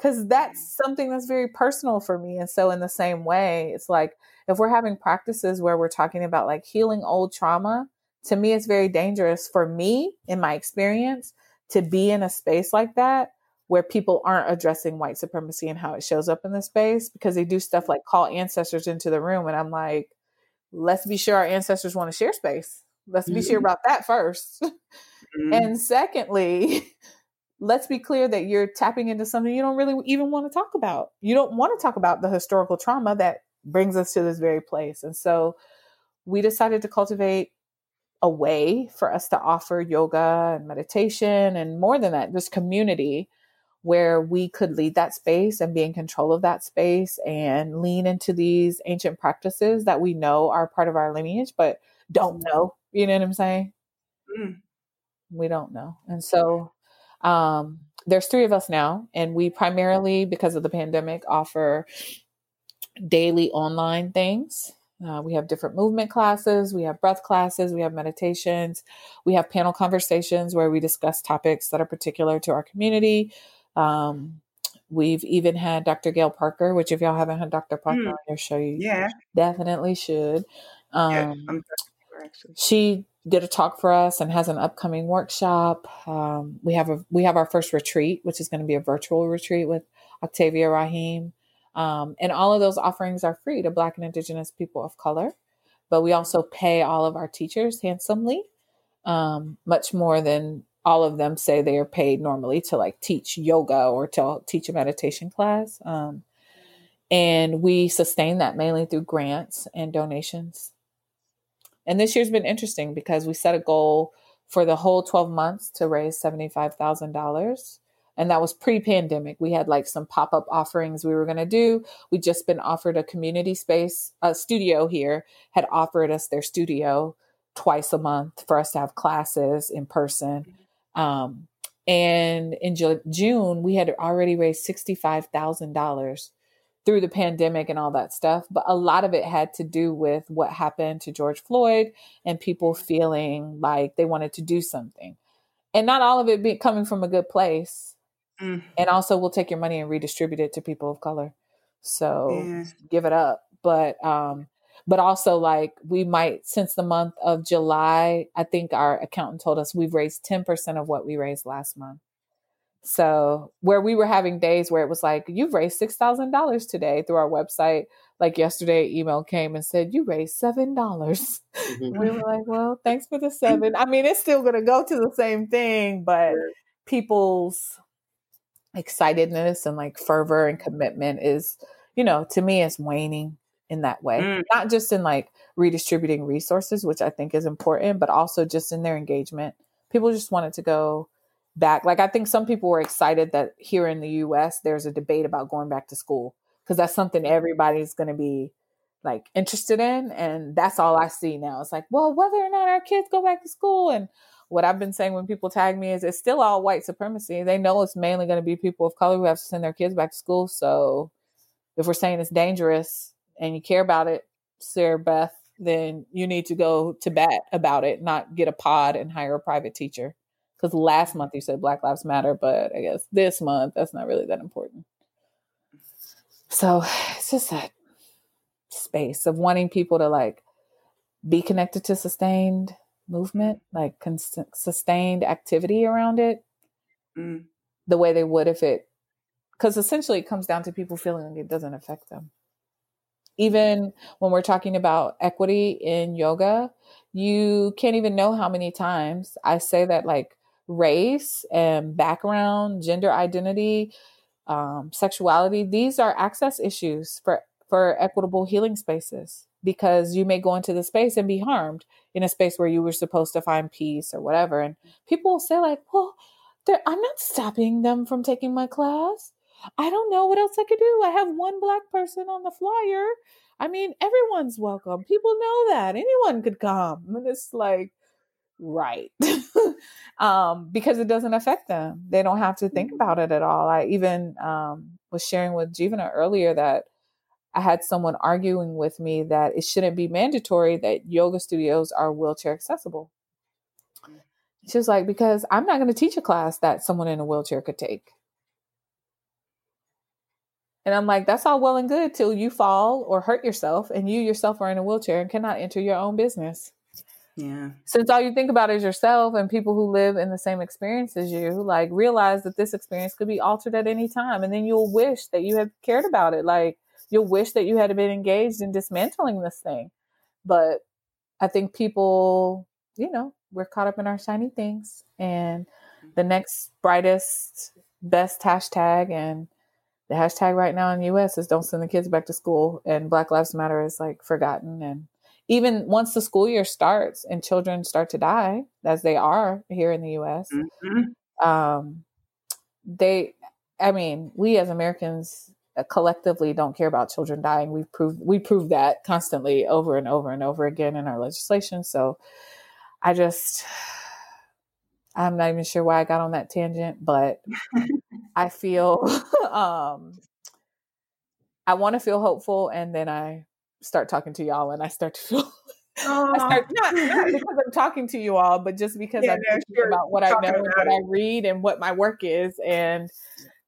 because that's something that's very personal for me. And so, in the same way, it's like if we're having practices where we're talking about like healing old trauma, to me, it's very dangerous for me, in my experience, to be in a space like that where people aren't addressing white supremacy and how it shows up in the space because they do stuff like call ancestors into the room. And I'm like, let's be sure our ancestors want to share space. Let's be sure mm-hmm. about that 1st mm-hmm. And secondly, let's be clear that you're tapping into something you don't really even want to talk about. You don't want to talk about the historical trauma that brings us to this very place. And so we decided to cultivate a way for us to offer yoga and meditation and more than that, this community where we could lead that space and be in control of that space and lean into these ancient practices that we know are part of our lineage, but don't know. You know what I'm saying? Mm. We don't know. And so um, there's three of us now, and we primarily, because of the pandemic, offer daily online things. Uh, we have different movement classes, we have breath classes, we have meditations, we have panel conversations where we discuss topics that are particular to our community. Um, we've even had Dr. Gail Parker, which if y'all haven't had Dr. Parker mm. on your show, you yeah. definitely should. Um, yeah, she did a talk for us and has an upcoming workshop. Um, we have a we have our first retreat, which is going to be a virtual retreat with Octavia Raheem. Um, and all of those offerings are free to Black and Indigenous people of color. But we also pay all of our teachers handsomely, um, much more than all of them say they are paid normally to like teach yoga or to teach a meditation class. Um, and we sustain that mainly through grants and donations and this year's been interesting because we set a goal for the whole 12 months to raise $75,000. And that was pre pandemic. We had like some pop up offerings we were going to do. we just been offered a community space, a studio here had offered us their studio twice a month for us to have classes in person. Um, and in June, we had already raised $65,000 through the pandemic and all that stuff. But a lot of it had to do with what happened to George Floyd and people feeling like they wanted to do something. And not all of it be coming from a good place. Mm. And also, we'll take your money and redistribute it to people of color. So yeah. give it up. But, um, but also like we might since the month of July, I think our accountant told us we've raised 10% of what we raised last month. So where we were having days where it was like, you've raised six thousand dollars today through our website. Like yesterday, email came and said you raised seven dollars. Mm-hmm. we were like, well, thanks for the seven. I mean, it's still going to go to the same thing, but people's excitedness and like fervor and commitment is, you know, to me, is waning in that way. Mm. Not just in like redistributing resources, which I think is important, but also just in their engagement. People just wanted to go back. Like I think some people were excited that here in the US there's a debate about going back to school because that's something everybody's going to be like interested in and that's all I see now. It's like, well, whether or not our kids go back to school and what I've been saying when people tag me is it's still all white supremacy. They know it's mainly going to be people of color who have to send their kids back to school. So if we're saying it's dangerous and you care about it, Sarah Beth, then you need to go to bat about it, not get a pod and hire a private teacher. Because last month you said Black Lives Matter, but I guess this month that's not really that important. So it's just that space of wanting people to like be connected to sustained movement, like cons- sustained activity around it, mm. the way they would if it, because essentially it comes down to people feeling like it doesn't affect them. Even when we're talking about equity in yoga, you can't even know how many times I say that like race and background, gender identity, um, sexuality, these are access issues for for equitable healing spaces because you may go into the space and be harmed in a space where you were supposed to find peace or whatever. And people will say, like, well, I'm not stopping them from taking my class. I don't know what else I could do. I have one black person on the flyer. I mean, everyone's welcome. People know that anyone could come. And it's like, right. um, because it doesn't affect them. They don't have to think mm-hmm. about it at all. I even um, was sharing with Jivana earlier that I had someone arguing with me that it shouldn't be mandatory that yoga studios are wheelchair accessible. She was like, because I'm not going to teach a class that someone in a wheelchair could take. And I'm like, that's all well and good till you fall or hurt yourself and you yourself are in a wheelchair and cannot enter your own business. Yeah. Since all you think about is yourself and people who live in the same experience as you, like realize that this experience could be altered at any time. And then you'll wish that you had cared about it. Like, you'll wish that you had been engaged in dismantling this thing. But I think people, you know, we're caught up in our shiny things and the mm-hmm. next brightest, best hashtag and the hashtag right now in the US is don't send the kids back to school and Black Lives Matter is like forgotten and even once the school year starts and children start to die as they are here in the US mm-hmm. um, they I mean we as Americans collectively don't care about children dying. We've proved we prove that constantly over and over and over again in our legislation. So I just I'm not even sure why I got on that tangent, but I feel um I want to feel hopeful and then I start talking to y'all and I start to feel I start not, not, because I'm talking to you all, but just because yeah, I'm thinking sure. about what I know and what it. I read and what my work is and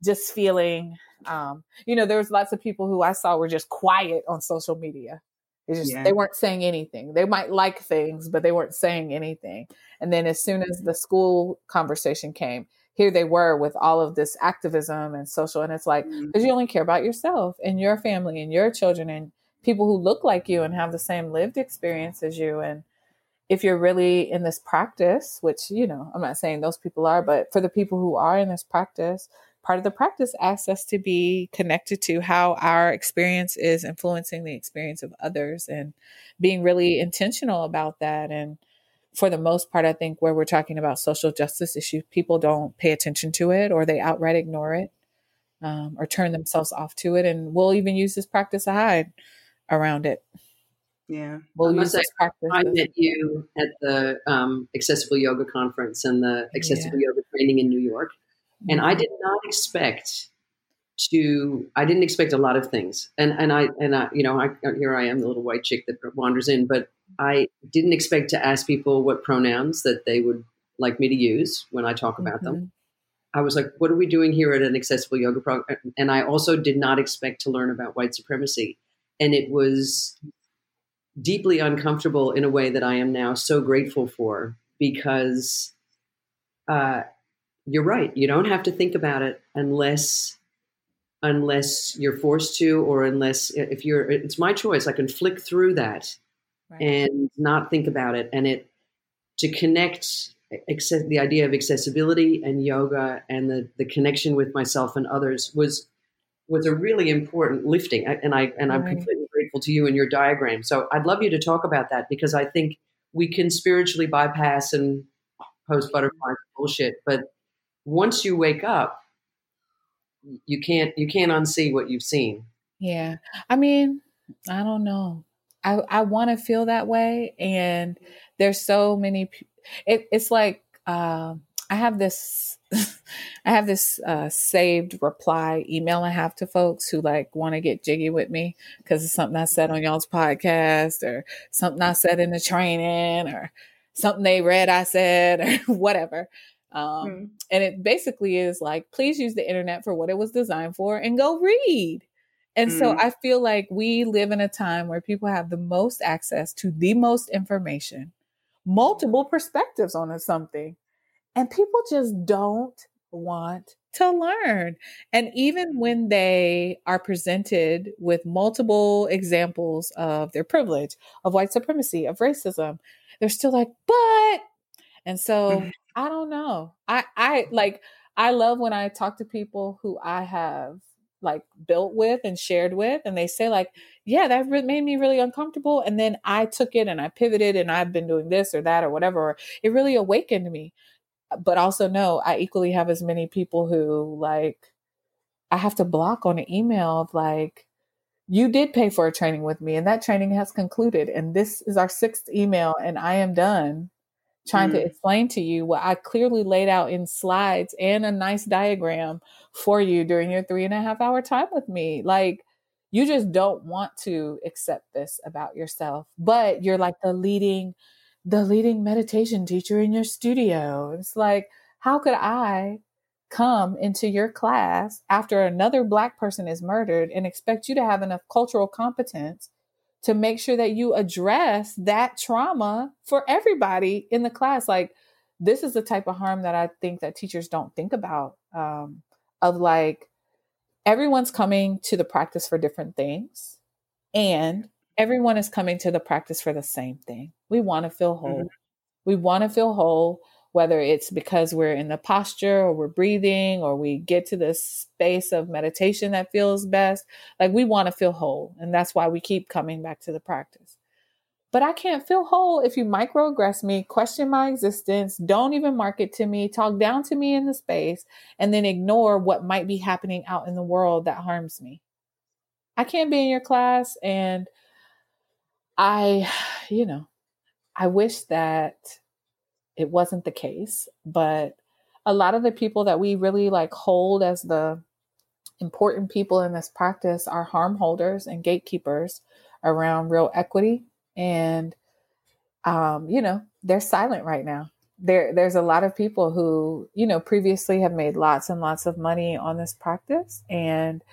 just feeling um, you know, there was lots of people who I saw were just quiet on social media. It's just yeah. they weren't saying anything. They might like things, but they weren't saying anything. And then as soon as the school conversation came, here they were with all of this activism and social. And it's like, because mm-hmm. you only care about yourself and your family and your children and people who look like you and have the same lived experience as you. And if you're really in this practice, which, you know, I'm not saying those people are, but for the people who are in this practice, part of the practice asks us to be connected to how our experience is influencing the experience of others and being really intentional about that. And for the most part, I think where we're talking about social justice issues, people don't pay attention to it or they outright ignore it um, or turn themselves off to it. And we'll even use this practice to hide around it. Yeah. We'll I use this practice. I met you at the um, Accessible Yoga Conference and the Accessible yeah. Yoga Training in New York. And I did not expect to I didn't expect a lot of things. And and I and I you know, I here I am the little white chick that wanders in, but I didn't expect to ask people what pronouns that they would like me to use when I talk about mm-hmm. them. I was like, what are we doing here at an accessible yoga program? And I also did not expect to learn about white supremacy. And it was deeply uncomfortable in a way that I am now so grateful for because uh, you're right. You don't have to think about it unless unless you're forced to or unless if you're it's my choice. I can flick through that right. and not think about it and it to connect the idea of accessibility and yoga and the, the connection with myself and others was was a really important lifting and I and I'm right. completely grateful to you and your diagram. So I'd love you to talk about that because I think we can spiritually bypass and post butterfly bullshit, but once you wake up, you can't you can't unsee what you've seen. Yeah. I mean, I don't know. I I want to feel that way and there's so many it, it's like uh, I have this I have this uh, saved reply email I have to folks who like want to get jiggy with me because it's something I said on y'all's podcast or something I said in the training or something they read I said or whatever. Um, mm. And it basically is like, please use the internet for what it was designed for and go read. And mm. so I feel like we live in a time where people have the most access to the most information, multiple perspectives on something, and people just don't want to learn. And even when they are presented with multiple examples of their privilege, of white supremacy, of racism, they're still like, but. And so mm-hmm. I don't know. I I like I love when I talk to people who I have like built with and shared with and they say like yeah that re- made me really uncomfortable and then i took it and i pivoted and i've been doing this or that or whatever it really awakened me uh, but also no i equally have as many people who like i have to block on an email of like you did pay for a training with me and that training has concluded and this is our sixth email and i am done trying mm. to explain to you what I clearly laid out in slides and a nice diagram for you during your three and a half hour time with me. Like, you just don't want to accept this about yourself, but you're like the leading, the leading meditation teacher in your studio. It's like, how could I come into your class after another black person is murdered and expect you to have enough cultural competence to make sure that you address that trauma for everybody in the class. Like, this is the type of harm that I think that teachers don't think about. Um, of like, everyone's coming to the practice for different things, and everyone is coming to the practice for the same thing. We want to feel whole. Mm-hmm. We want to feel whole whether it's because we're in the posture or we're breathing or we get to this space of meditation that feels best. Like we want to feel whole. And that's why we keep coming back to the practice. But I can't feel whole if you microaggress me, question my existence, don't even market to me, talk down to me in the space, and then ignore what might be happening out in the world that harms me. I can't be in your class. And I, you know, I wish that it wasn't the case, but a lot of the people that we really like hold as the important people in this practice are harm holders and gatekeepers around real equity and um, you know they're silent right now. There there's a lot of people who you know previously have made lots and lots of money on this practice and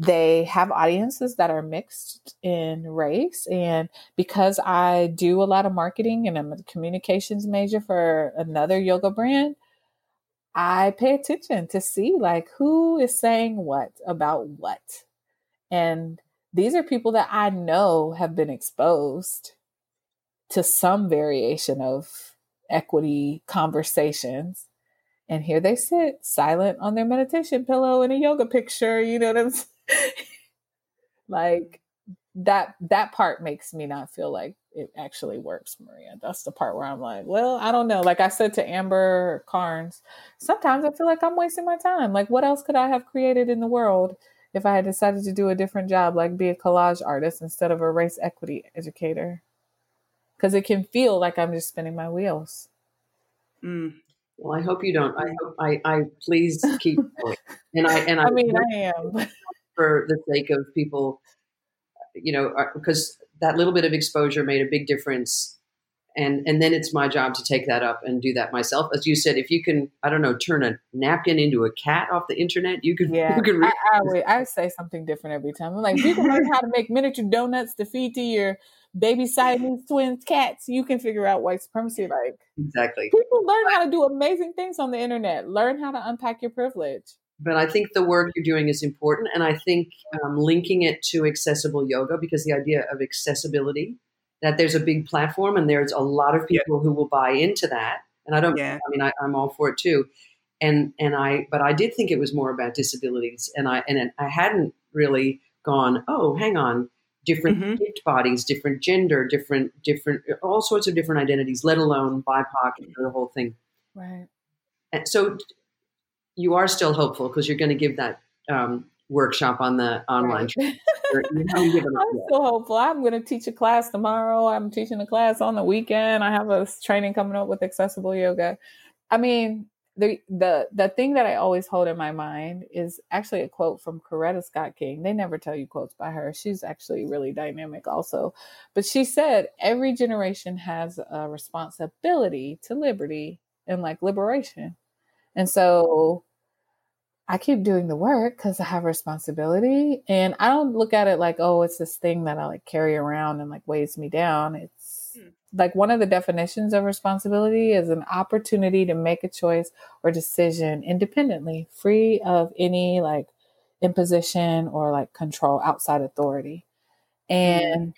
they have audiences that are mixed in race. And because I do a lot of marketing and I'm a communications major for another yoga brand, I pay attention to see like who is saying what about what. And these are people that I know have been exposed to some variation of equity conversations. And here they sit silent on their meditation pillow in a yoga picture. You know what I'm saying? Like that that part makes me not feel like it actually works, Maria. That's the part where I'm like, well, I don't know. Like I said to Amber Karnes, sometimes I feel like I'm wasting my time. Like, what else could I have created in the world if I had decided to do a different job, like be a collage artist instead of a race equity educator? Because it can feel like I'm just spinning my wheels. Mm. Well, I hope you don't. I hope I, I please keep going. And I and I, I mean, I am. For the sake of people, you know, because uh, that little bit of exposure made a big difference. And and then it's my job to take that up and do that myself. As you said, if you can, I don't know, turn a napkin into a cat off the internet, you could. Yeah, you could I, I, I, say something different every time. I'm like, you can learn how to make miniature donuts to feed to your baby Siamese twins cats. You can figure out white supremacy. Like exactly, people learn how to do amazing things on the internet. Learn how to unpack your privilege but I think the work you're doing is important. And I think um, linking it to accessible yoga, because the idea of accessibility, that there's a big platform and there's a lot of people yeah. who will buy into that. And I don't, yeah. I mean, I, I'm all for it too. And, and I, but I did think it was more about disabilities. And I, and I hadn't really gone, oh, hang on, different mm-hmm. bodies, different gender, different, different, all sorts of different identities, let alone BIPOC and the whole thing. Right. And so you are still hopeful because you're going to give that um, workshop on the online. Right. I'm still hopeful. I'm going to teach a class tomorrow. I'm teaching a class on the weekend. I have a training coming up with accessible yoga. I mean, the the the thing that I always hold in my mind is actually a quote from Coretta Scott King. They never tell you quotes by her. She's actually really dynamic also. But she said every generation has a responsibility to liberty and like liberation. And so I keep doing the work because I have responsibility. And I don't look at it like, oh, it's this thing that I like carry around and like weighs me down. It's hmm. like one of the definitions of responsibility is an opportunity to make a choice or decision independently, free of any like imposition or like control outside authority. Mm-hmm. And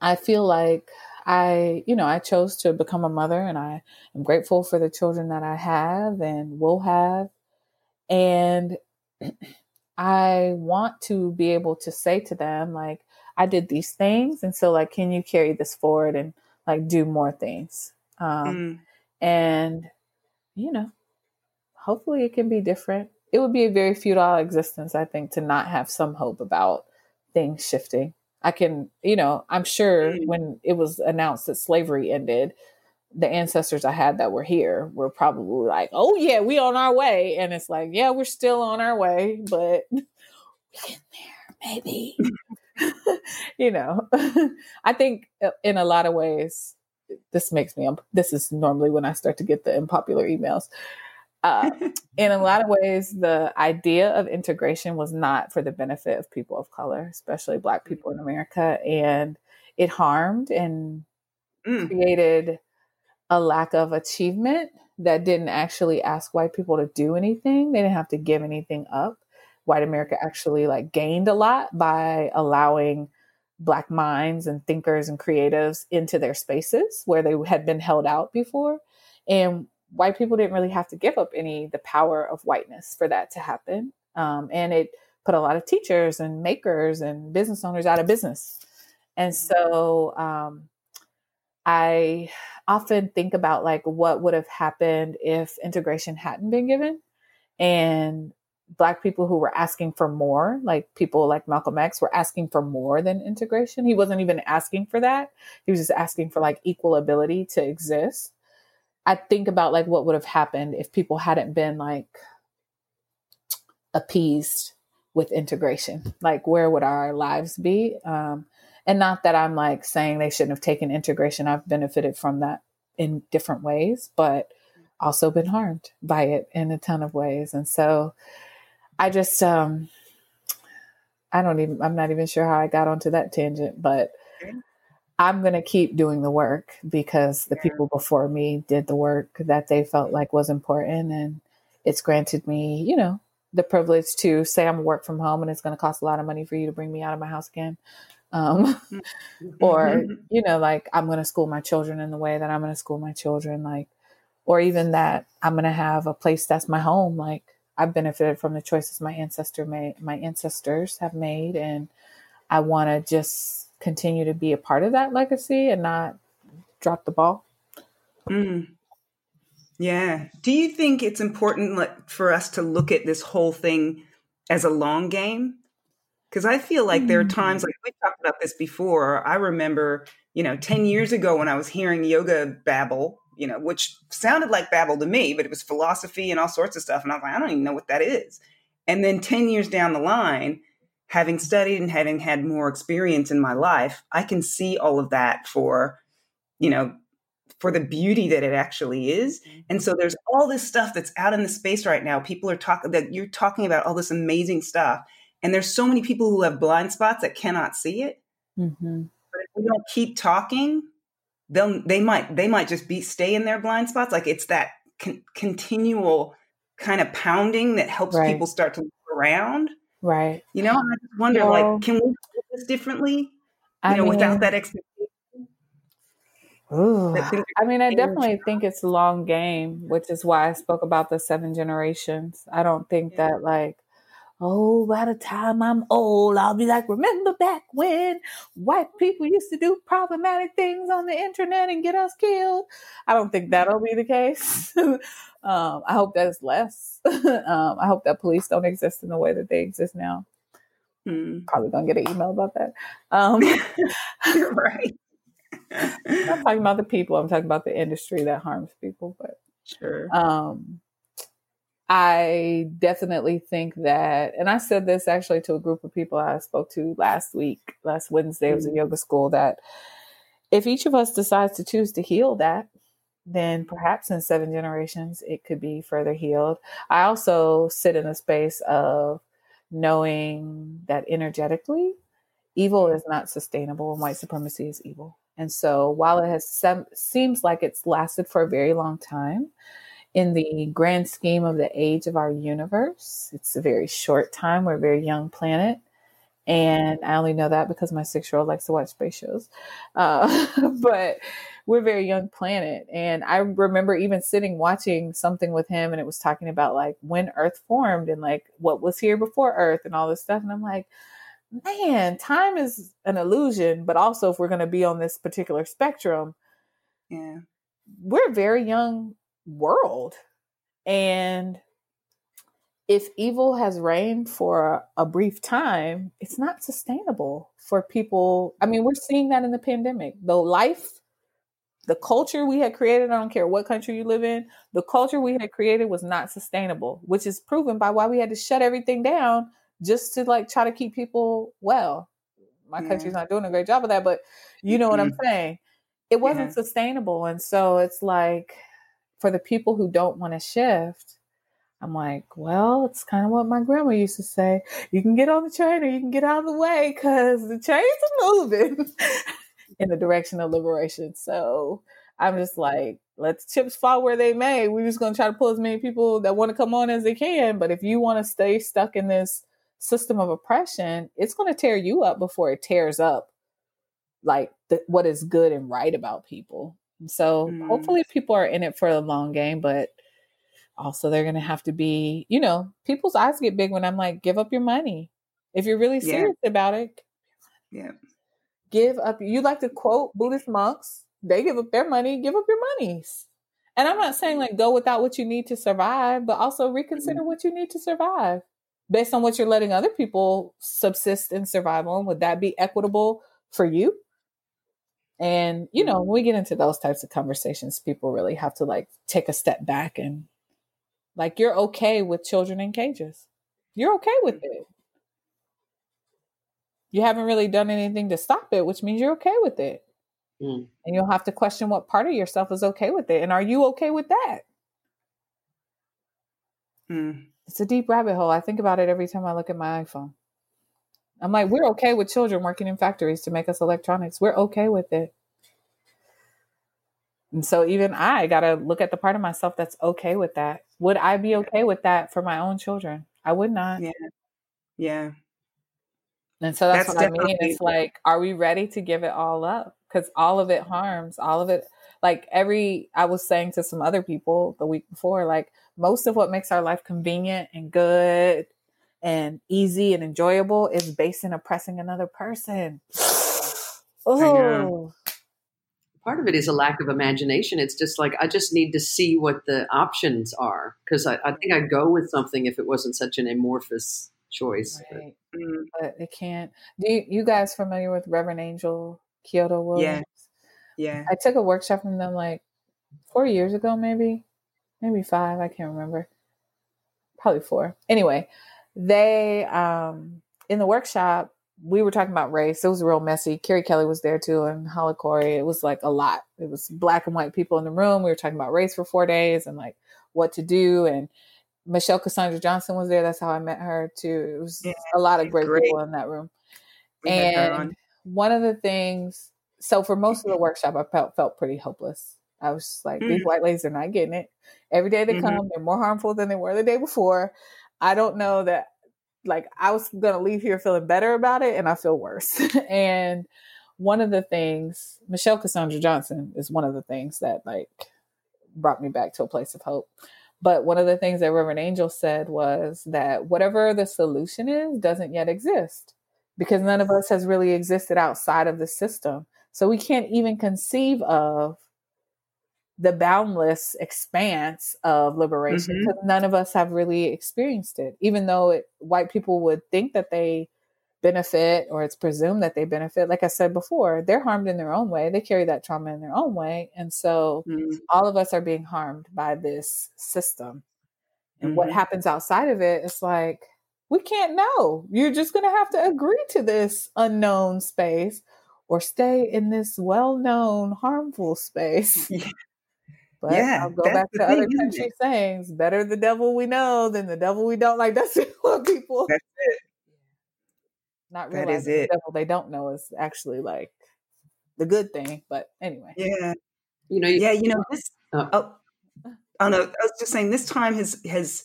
I feel like I, you know, I chose to become a mother and I am grateful for the children that I have and will have. And I want to be able to say to them, like, I did these things. And so, like, can you carry this forward and like do more things. Um, mm. And, you know, hopefully it can be different. It would be a very futile existence, I think, to not have some hope about things shifting. I can, you know, I'm sure mm. when it was announced that slavery ended, the ancestors I had that were here were probably like, "Oh yeah, we on our way," and it's like, "Yeah, we're still on our way, but we get there, maybe." you know, I think uh, in a lot of ways, this makes me, this is normally when I start to get the unpopular emails. Uh, in a lot of ways, the idea of integration was not for the benefit of people of color, especially Black people in America. And it harmed and mm. created a lack of achievement that didn't actually ask white people to do anything. They didn't have to give anything up white America actually like gained a lot by allowing black minds and thinkers and creatives into their spaces where they had been held out before and white people didn't really have to give up any the power of whiteness for that to happen um, and it put a lot of teachers and makers and business owners out of business and so um, i often think about like what would have happened if integration hadn't been given and black people who were asking for more, like people like Malcolm X were asking for more than integration. He wasn't even asking for that. He was just asking for like equal ability to exist. I think about like what would have happened if people hadn't been like appeased with integration. Like where would our lives be? Um, and not that I'm like saying they shouldn't have taken integration. I've benefited from that in different ways, but also been harmed by it in a ton of ways. And so I just um I don't even I'm not even sure how I got onto that tangent, but I'm going to keep doing the work because the people before me did the work that they felt like was important and it's granted me, you know, the privilege to say I'm work from home and it's going to cost a lot of money for you to bring me out of my house again. Um, mm-hmm. or, you know, like I'm going to school my children in the way that I'm going to school my children, like, or even that I'm going to have a place that's my home. Like, I've benefited from the choices my ancestor made, my ancestors have made, and I want to just continue to be a part of that legacy and not drop the ball. Mm. Yeah. Do you think it's important like, for us to look at this whole thing as a long game? Because I feel like there are times, mm. like we talked about this before. I remember, you know, 10 years ago when I was hearing yoga babble you know, which sounded like babble to me, but it was philosophy and all sorts of stuff. And I was like, I don't even know what that is. And then 10 years down the line, having studied and having had more experience in my life, I can see all of that for, you know, for the beauty that it actually is. Mm-hmm. And so there's all this stuff that's out in the space right now. People are talking that you're talking about all this amazing stuff. And there's so many people who have blind spots that cannot see it. Mm-hmm. But if we don't keep talking, they'll they might they might just be stay in their blind spots like it's that con- continual kind of pounding that helps right. people start to look around right you know i just wonder like can we do this differently you I know mean, without that expectation Ooh. I mean, I definitely think it's a long game, which is why I spoke about the seven generations. I don't think yeah. that like Oh, by the time I'm old, I'll be like, remember back when white people used to do problematic things on the internet and get us killed? I don't think that'll be the case. um, I hope that is less. um, I hope that police don't exist in the way that they exist now. Hmm. Probably gonna get an email about that. Um, You're right. I'm not talking about the people. I'm talking about the industry that harms people. But Sure. Um, I definitely think that, and I said this actually to a group of people I spoke to last week, last Wednesday, it was a Mm. yoga school, that if each of us decides to choose to heal that, then perhaps in seven generations it could be further healed. I also sit in a space of knowing that energetically, evil is not sustainable and white supremacy is evil. And so while it has sem- seems like it's lasted for a very long time, in the grand scheme of the age of our universe, it's a very short time. We're a very young planet. And I only know that because my six year old likes to watch space shows. Uh, but we're a very young planet. And I remember even sitting watching something with him, and it was talking about like when Earth formed and like what was here before Earth and all this stuff. And I'm like, man, time is an illusion. But also, if we're going to be on this particular spectrum, Yeah. we're a very young world. And if evil has reigned for a, a brief time, it's not sustainable for people. I mean, we're seeing that in the pandemic. The life, the culture we had created, I don't care what country you live in, the culture we had created was not sustainable, which is proven by why we had to shut everything down just to like try to keep people well. My Yeah. country's not doing a great job of that, but you know what I'm saying. It wasn't Yeah. sustainable. And so it's like for the people who don't want to shift, I'm like, well, it's kind of what my grandma used to say. You can get on the train or you can get out of the way because the trains are moving in the direction of liberation. So I'm just like, let the chips fall where they may. We're just going to try to pull as many people that want to come on as they can. But if you want to stay stuck in this system of oppression, it's going to tear you up before it tears up like the, what is good and right about people. So Mm. hopefully people are in it for the long game, but also they're going to have to be, you know, people's eyes get big when I'm like, give up your money. If you're really Yeah. serious about it, Yeah. give up. You like to quote Buddhist monks, they give up their money, give up your monies. And I'm not saying like go without what you need to survive, but also reconsider what you need to survive based on what you're letting other people subsist and survive on. Would that be equitable for you? And, you know, when we get into those types of conversations, people really have to like take a step back and like, you're okay with children in cages. You're okay with it. You haven't really done anything to stop it, which means you're okay with it. Mm. And you'll have to question what part of yourself is okay with it. And are you okay with that? Mm. It's a deep rabbit hole. I think about it every time I look at my iPhone. I'm like, we're okay with children working in factories to make us electronics. We're okay with it. And so even I got to look at the part of myself that's okay with that. Would I be okay with that for my own children? I would not. Yeah. Yeah. And so that's, That's what I mean. It's like, are we ready to give it all up? Because all of it harms, all of it. Like every, I was saying to some other people the week before, like most of what makes our life convenient and good and easy and enjoyable is based in oppressing another person. Oh, Part of it is a lack of imagination. It's just like I just need to see what the options are because I, I think I'd go with something if it wasn't such an amorphous choice. But- right. Mm. But it can't. Do you, you guys familiar with Reverend Angel Kyodo Williams? Yeah. I took a workshop from them like four years ago, maybe, maybe five. I can't remember. Probably four. Anyway, they um in the workshop we were talking about race. It was real messy. Carrie Kelly was there too, and Holly Corey. It was like a lot. It was black and white people in the room. We were talking about race for four days and like what to do. And Michelle Cassandra Johnson was there. That's how I met her too. It was Yeah, a lot of great, great. people in that room We and on. one of the things so for most of the workshop i felt felt pretty hopeless i was just like these Mhm. white ladies are not getting it every day they Mhm. come they're more harmful than they were the day before i don't know that like i was gonna leave here feeling better about it and i feel worse and one of the things michelle cassandra johnson is one of the things that like brought me back to a place of hope but one of the things that reverend angel said was that whatever the solution is doesn't yet exist because none of us has really existed outside of the system. So we can't even conceive of the boundless expanse of liberation because none of us have really experienced it. Even though it, white people would think that they benefit or it's presumed that they benefit. Like I said before, they're harmed in their own way. They carry that trauma in their own way. And so mm-hmm. all of us are being harmed by this system. And mm-hmm. what happens outside of it, it's like, we can't know. You're just going to have to agree to this unknown space or stay in this well known harmful space. Yeah. But yeah, I'll go back to thing, other country sayings better the devil we know than the devil we don't like. That's what people. That's it not realizing the devil they don't know is actually like the good thing. But anyway, yeah, you know, yeah, you know this. Oh, oh, oh no, I was just saying this time has has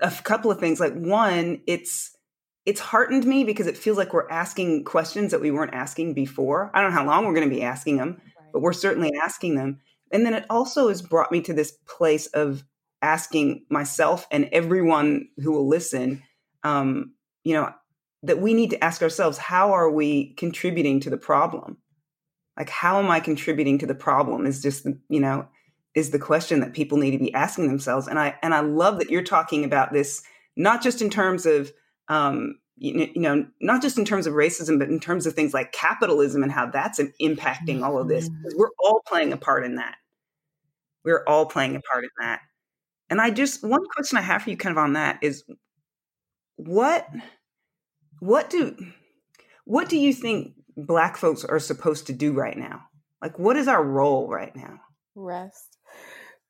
a couple of things. Like one, it's it's heartened me because it feels like we're asking questions that we weren't asking before. I don't know how long we're going to be asking them, right. but we're certainly asking them. And then it also has brought me to this place of asking myself and everyone who will listen, um, you know, that we need to ask ourselves how are we contributing to the problem? Like how am i contributing to the problem is just you know is the question that people need to be asking themselves. And i and i love that you're talking about this not just in terms of um, you, know not just in terms of racism but in terms of things like capitalism and how that's impacting all of this mm-hmm. we're all playing a part in that we're all playing a part in that and i just one question i have for you kind of on that is what what do what do you think black folks are supposed to do right now? Like what is our role right now? Rest.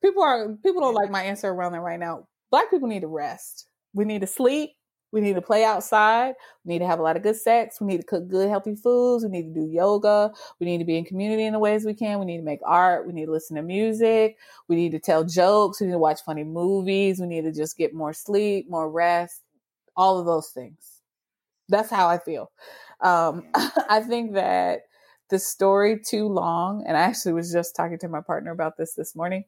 People are people don't like my answer around that right now. Black people need to rest. We need to sleep. We need to play outside. We need to have a lot of good sex. We need to cook good, healthy foods. We need to do yoga. We need to be in community in the ways we can. We need to make art. We need to listen to music. We need to tell jokes. We need to watch funny movies. We need to just get more sleep, more rest, all of those things. That's how I feel. Um, I think that the story too long, and I actually was just talking to my partner about this this morning,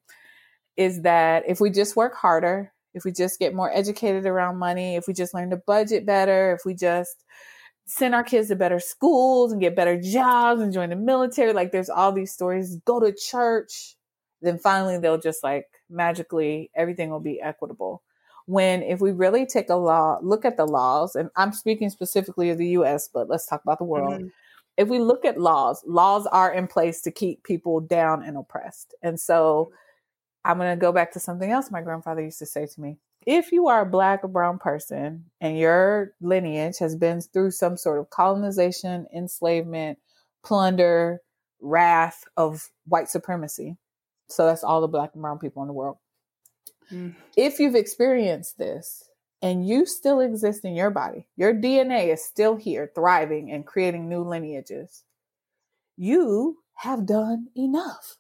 is that if we just work harder, if we just get more educated around money, if we just learn to budget better, if we just send our kids to better schools and get better jobs and join the military, like there's all these stories, go to church, then finally they'll just like magically everything will be equitable. When if we really take a law look at the laws and i'm speaking specifically of the us but let's talk about the world. Mm-hmm. if we look at laws laws are in place to keep people down and oppressed. And so i'm going to go back to something else my grandfather used to say to me if you are a black or brown person and your lineage has been through some sort of colonization enslavement plunder wrath of white supremacy so that's all the black and brown people in the world Mm. If you've experienced this and you still exist in your body, your DNA is still here, thriving and creating new lineages, you have done enough.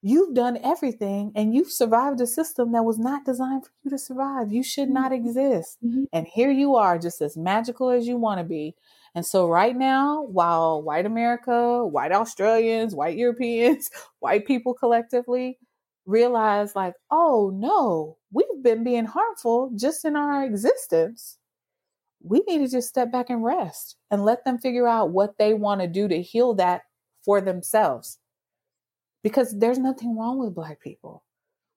You've done everything and you've survived a system that was not designed for you to survive. You should not mm-hmm. exist. Mm-hmm. And here you are, just as magical as you want to be. And so, right now, while white America, white Australians, white Europeans, white people collectively realize like, oh no, we've been being harmful just in our existence. We need to just step back and rest and let them figure out what they want to do to heal that for themselves. Because there's nothing wrong with Black people.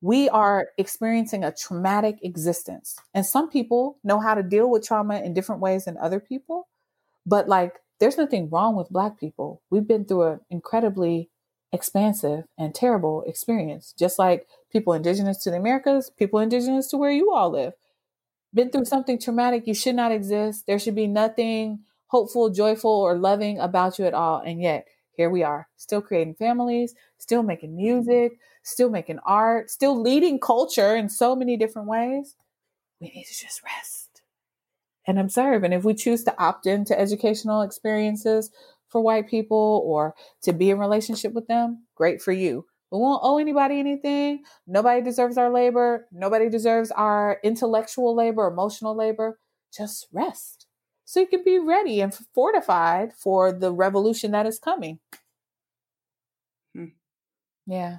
We are experiencing a traumatic existence. And some people know how to deal with trauma in different ways than other people. But like, there's nothing wrong with Black people. We've been through an incredibly expansive and terrible experience, just like people indigenous to the Americas, people indigenous to where you all live. Been through something traumatic, you should not exist. There should be nothing hopeful, joyful, or loving about you at all. And yet, here we are, still creating families, still making mm-hmm. music, still making art, still leading culture in so many different ways. We need to just rest and observe. And if we choose to opt into educational experiences for white people or to be in relationship with them, great for you. We won't owe anybody anything. Nobody deserves our labor. Nobody deserves our intellectual labor, emotional labor. Just rest so you can be ready and fortified for the revolution that is coming. Hmm. Yeah.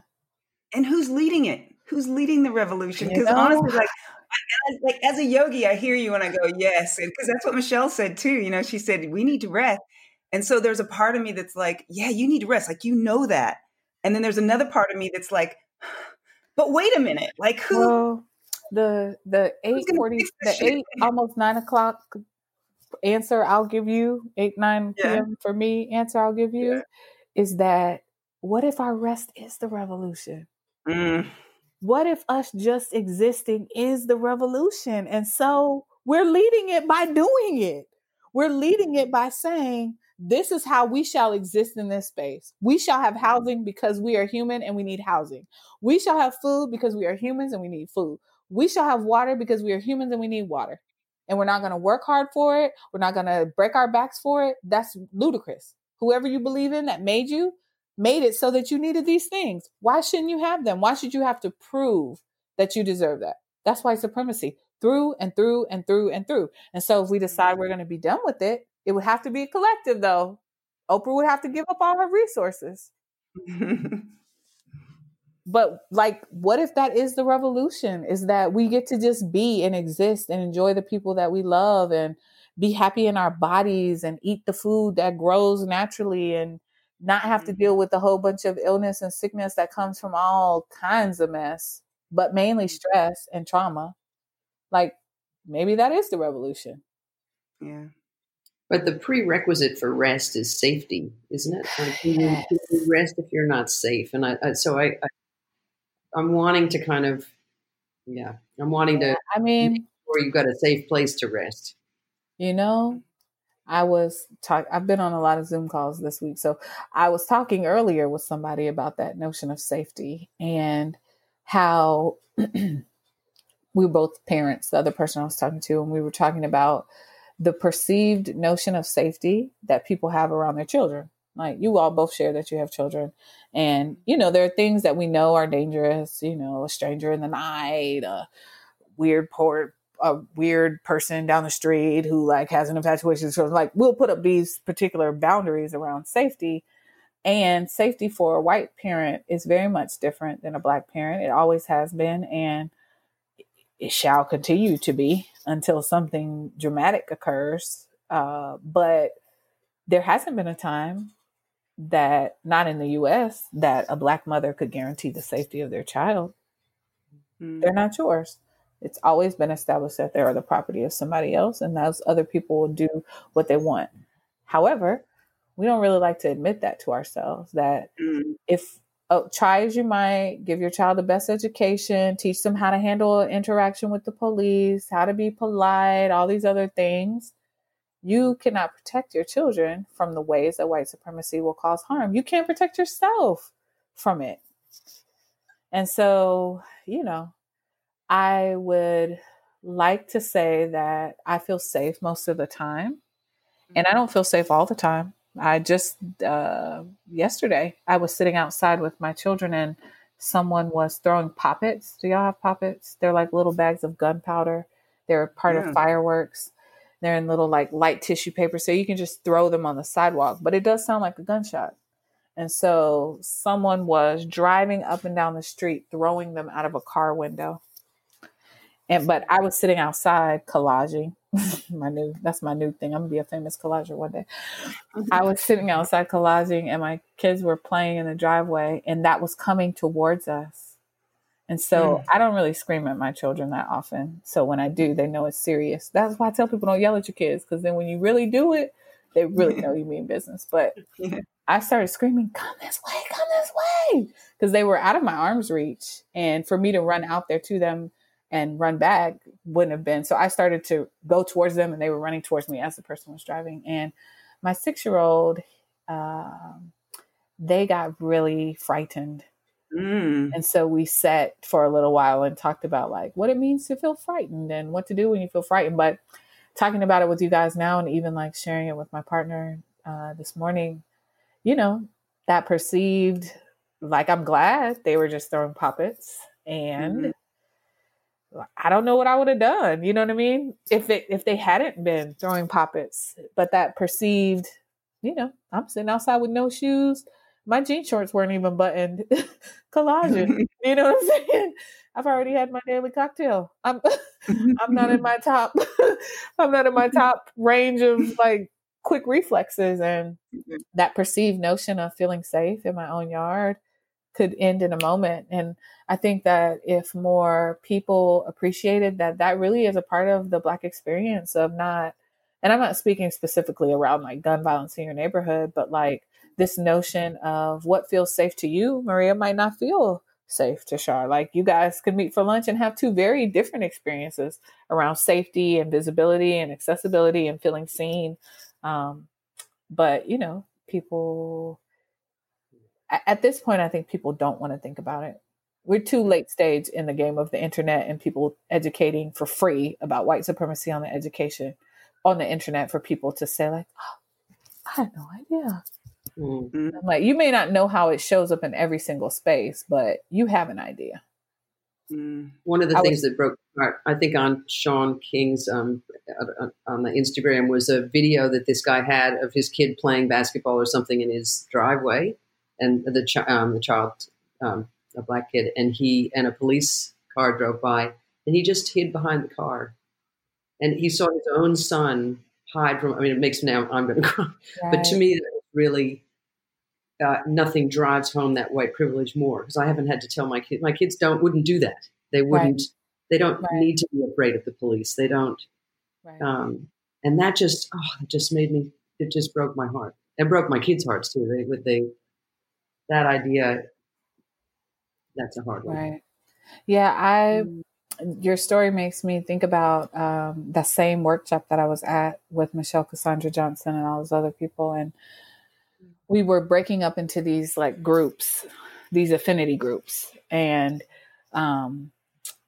And who's leading it? Who's leading the revolution? Because honestly, like, like as a yogi, I hear you and I go, yes. Because that's what Michelle said too. You know, she said, we need to rest. And so there's a part of me that's like, yeah, you need to rest. Like, you know that. And then there's another part of me that's like, but wait a minute. Like, who? Well, the the eight forty, the eight almost nine o'clock answer I'll give you, 8, 9 Yeah. p.m. for me, answer I'll give you Yeah. is that what if our rest is the revolution? Mm. What if us just existing is the revolution? And so we're leading it by doing it. We're leading it by saying, this is how we shall exist in this space. We shall have housing because we are human and we need housing. We shall have food because we are humans and we need food. We shall have water because we are humans and we need water. And we're not going to work hard for it. We're not going to break our backs for it. That's ludicrous. Whoever you believe in that made you, made it so that you needed these things. Why shouldn't you have them? Why should you have to prove that you deserve that? That's white supremacy through and through and through and through. And so if we decide we're going to be done with it, it would have to be a collective though. Oprah would have to give up all her resources. But like, what if that is the revolution? Is that we get to just be and exist and enjoy the people that we love and be happy in our bodies and eat the food that grows naturally and not have to deal mm-hmm. with a whole bunch of illness and sickness that comes from all kinds of mess, but mainly mm-hmm. stress and trauma. Like maybe that is the revolution. yeah. But the prerequisite for rest is safety, isn't it? Like, can, you, you rest if you're not safe? And I, I so I, I, I'm wanting to kind of, yeah, I'm wanting to. I mean, Or you've got a safe place to rest. You know, I was talk. I've been on a lot of Zoom calls this week, so I was talking earlier with somebody about that notion of safety and how we were both parents. The other person I was talking to, and we were talking about the perceived notion of safety that people have around their children. Like you all both share that you have children, and you know there are things that we know are dangerous. You know, a stranger in the night, a weird poor a weird person down the street who like has an infatuation so. Like we'll put up these particular boundaries around safety. And safety for a white parent is very much different than a black parent. It always has been and it shall continue to be until something dramatic occurs. Uh, but there hasn't been a time that, not in the US, that a black mother could guarantee the safety of their child. Mm. They're not yours. It's always been established that they are the property of somebody else, and those other people will do what they want. However, we don't really like to admit that to ourselves that Mm. if oh, try as you might, give your child the best education, teach them how to handle interaction with the police, how to be polite, all these other things. You cannot protect your children from the ways that white supremacy will cause harm. You can't protect yourself from it. And so, you know, I would like to say that I feel safe most of the time. And I don't feel safe all the time. I just, uh, yesterday, I was sitting outside with my children and someone was throwing poppets. Do y'all have poppets? They're like little bags of gunpowder. They're part Yeah. of fireworks. They're in little like light tissue paper. So you can just throw them on the sidewalk, but it does sound like a gunshot. And so someone was driving up and down the street, throwing them out of a car window. And but I was sitting outside collaging. my new that's my new thing. I'm gonna be a famous collager one day. Mm-hmm. I was sitting outside collaging and my kids were playing in the driveway and that was coming towards us. And so Mm. I don't really scream at my children that often. So when I do, they know it's serious. That's why I tell people don't yell at your kids because then when you really do it, they really know you mean business. But Yeah. I started screaming, "Come this way, come this way," because they were out of my arm's reach, and for me to run out there to them and run back wouldn't have been. So I started to go towards them, and they were running towards me as the person was driving. And my six-year-old, um, they got really frightened, Mm. and so we sat for a little while and talked about like what it means to feel frightened and what to do when you feel frightened. But talking about it with you guys now, and even like sharing it with my partner uh, this morning, you know, that perceived like I'm glad they were just throwing puppets and Mhm. I don't know what I would have done. You know what I mean? If it if they hadn't been throwing poppets, but that perceived, you know, I'm sitting outside with no shoes. My jean shorts weren't even buttoned. Collaging. you know what I'm saying? I've already had my daily cocktail. I'm I'm not in my top I'm not in my top range of like quick reflexes and Mhm. that perceived notion of feeling safe in my own yard could end in a moment and i think that if more people appreciated that that really is a part of the black experience of not and I'm not speaking specifically around like gun violence in your neighborhood, but like this notion of what feels safe to you, Maria might not feel safe to Shar. Like you guys could meet for lunch and have two very different experiences around safety and visibility and accessibility and feeling seen. Um, but you know, people at this point, I think people don't want to think about it. We're too late stage in the game of the internet and people educating for free about white supremacy on the education on the internet for people to say like, oh, I had no idea. Mm-hmm. like, you may not know how it shows up in every single space, but you have an idea. Mm. One of the I things was, that broke heart, I think, on Shaun King's um, on the Instagram was a video that this guy had of his kid playing basketball or something in his driveway, and the ch- um, the child, um, a black kid, and he and a police car drove by, and he just hid behind the car, and he saw his own son hide from. I mean, it makes me now I'm going to cry, right. but to me, that really uh, nothing drives home that white privilege more because I haven't had to tell my kids. My kids don't wouldn't do that. They wouldn't. Right. They don't right. need to be afraid of the police. They don't. Um, and that just oh, it just made me. It just broke my heart. It broke my kids' hearts too. They would they that idea. That's a hard one. Right. Yeah, I mm your story makes me think about um, the same workshop that I was at with Michelle Cassandra Johnson and all those other people. And we were breaking up into these like groups, these affinity groups. And um,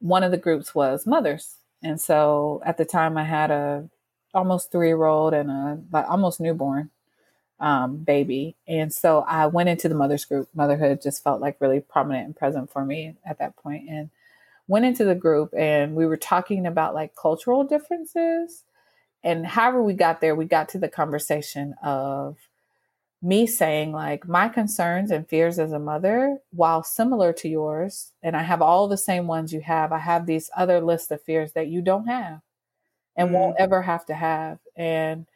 one of the groups was mothers. And so at the time, I had a almost three year old and a like, almost newborn um, baby. And so I went into the mothers group. Motherhood just felt like really prominent and present for me at that point. And went into the group and we were talking about like cultural differences. And however we got there, we got to the conversation of me saying, like, my concerns and fears as a mother, while similar to yours, and I have all the same ones you have, I have these other list of fears that you don't have and mm-hmm. won't ever have to have. And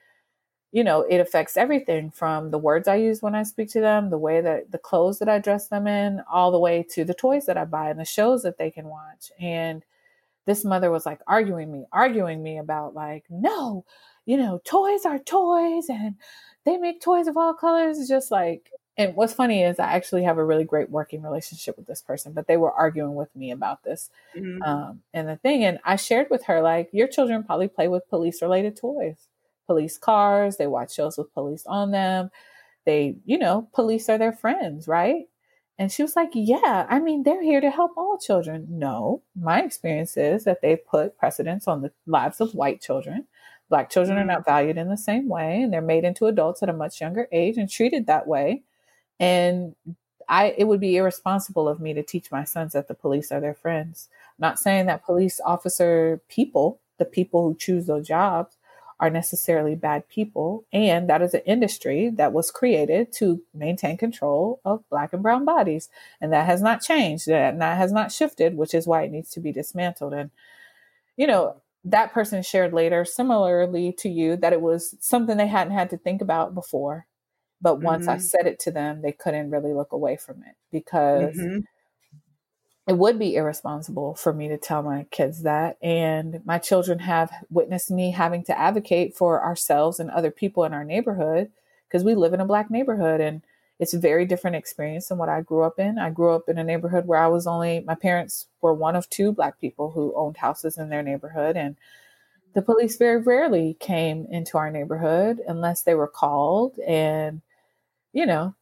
you know, it affects everything from the words I use when I speak to them, the way that the clothes that I dress them in, all the way to the toys that I buy and the shows that they can watch. And this mother was like arguing me, arguing me about like, no, you know, toys are toys and they make toys of all colors. It's just like, and what's funny is I actually have a really great working relationship with this person, but they were arguing with me about this. Mm-hmm. Um, and the thing, and I shared with her, like, your children probably play with police related toys police cars, they watch shows with police on them. They, you know, police are their friends, right? And she was like, Yeah, I mean, they're here to help all children. No, my experience is that they put precedence on the lives of white children. Black children are mm. not valued in the same way, and they're made into adults at a much younger age and treated that way. And I, it would be irresponsible of me to teach my sons that the police are their friends. I'm not saying that police officer people, the people who choose those jobs, are necessarily bad people. And that is an industry that was created to maintain control of black and brown bodies. And that has not changed. That has not shifted, which is why it needs to be dismantled. And, you know, that person shared later, similarly to you, that it was something they hadn't had to think about before. But once mm-hmm. I said it to them, they couldn't really look away from it because mm-hmm it would be irresponsible for me to tell my kids that. And my children have witnessed me having to advocate for ourselves and other people in our neighborhood because we live in a black neighborhood and it's a very different experience than what I grew up in. I grew up in a neighborhood where I was only, my parents were one of two black people who owned houses in their neighborhood. And the police very rarely came into our neighborhood unless they were called. And, you know,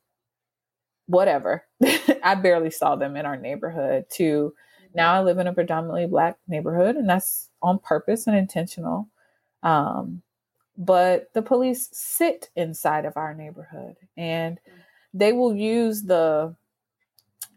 whatever. I barely saw them in our neighborhood to now I live in a predominantly black neighborhood and that's on purpose and intentional. Um, but the police sit inside of our neighborhood and they will use the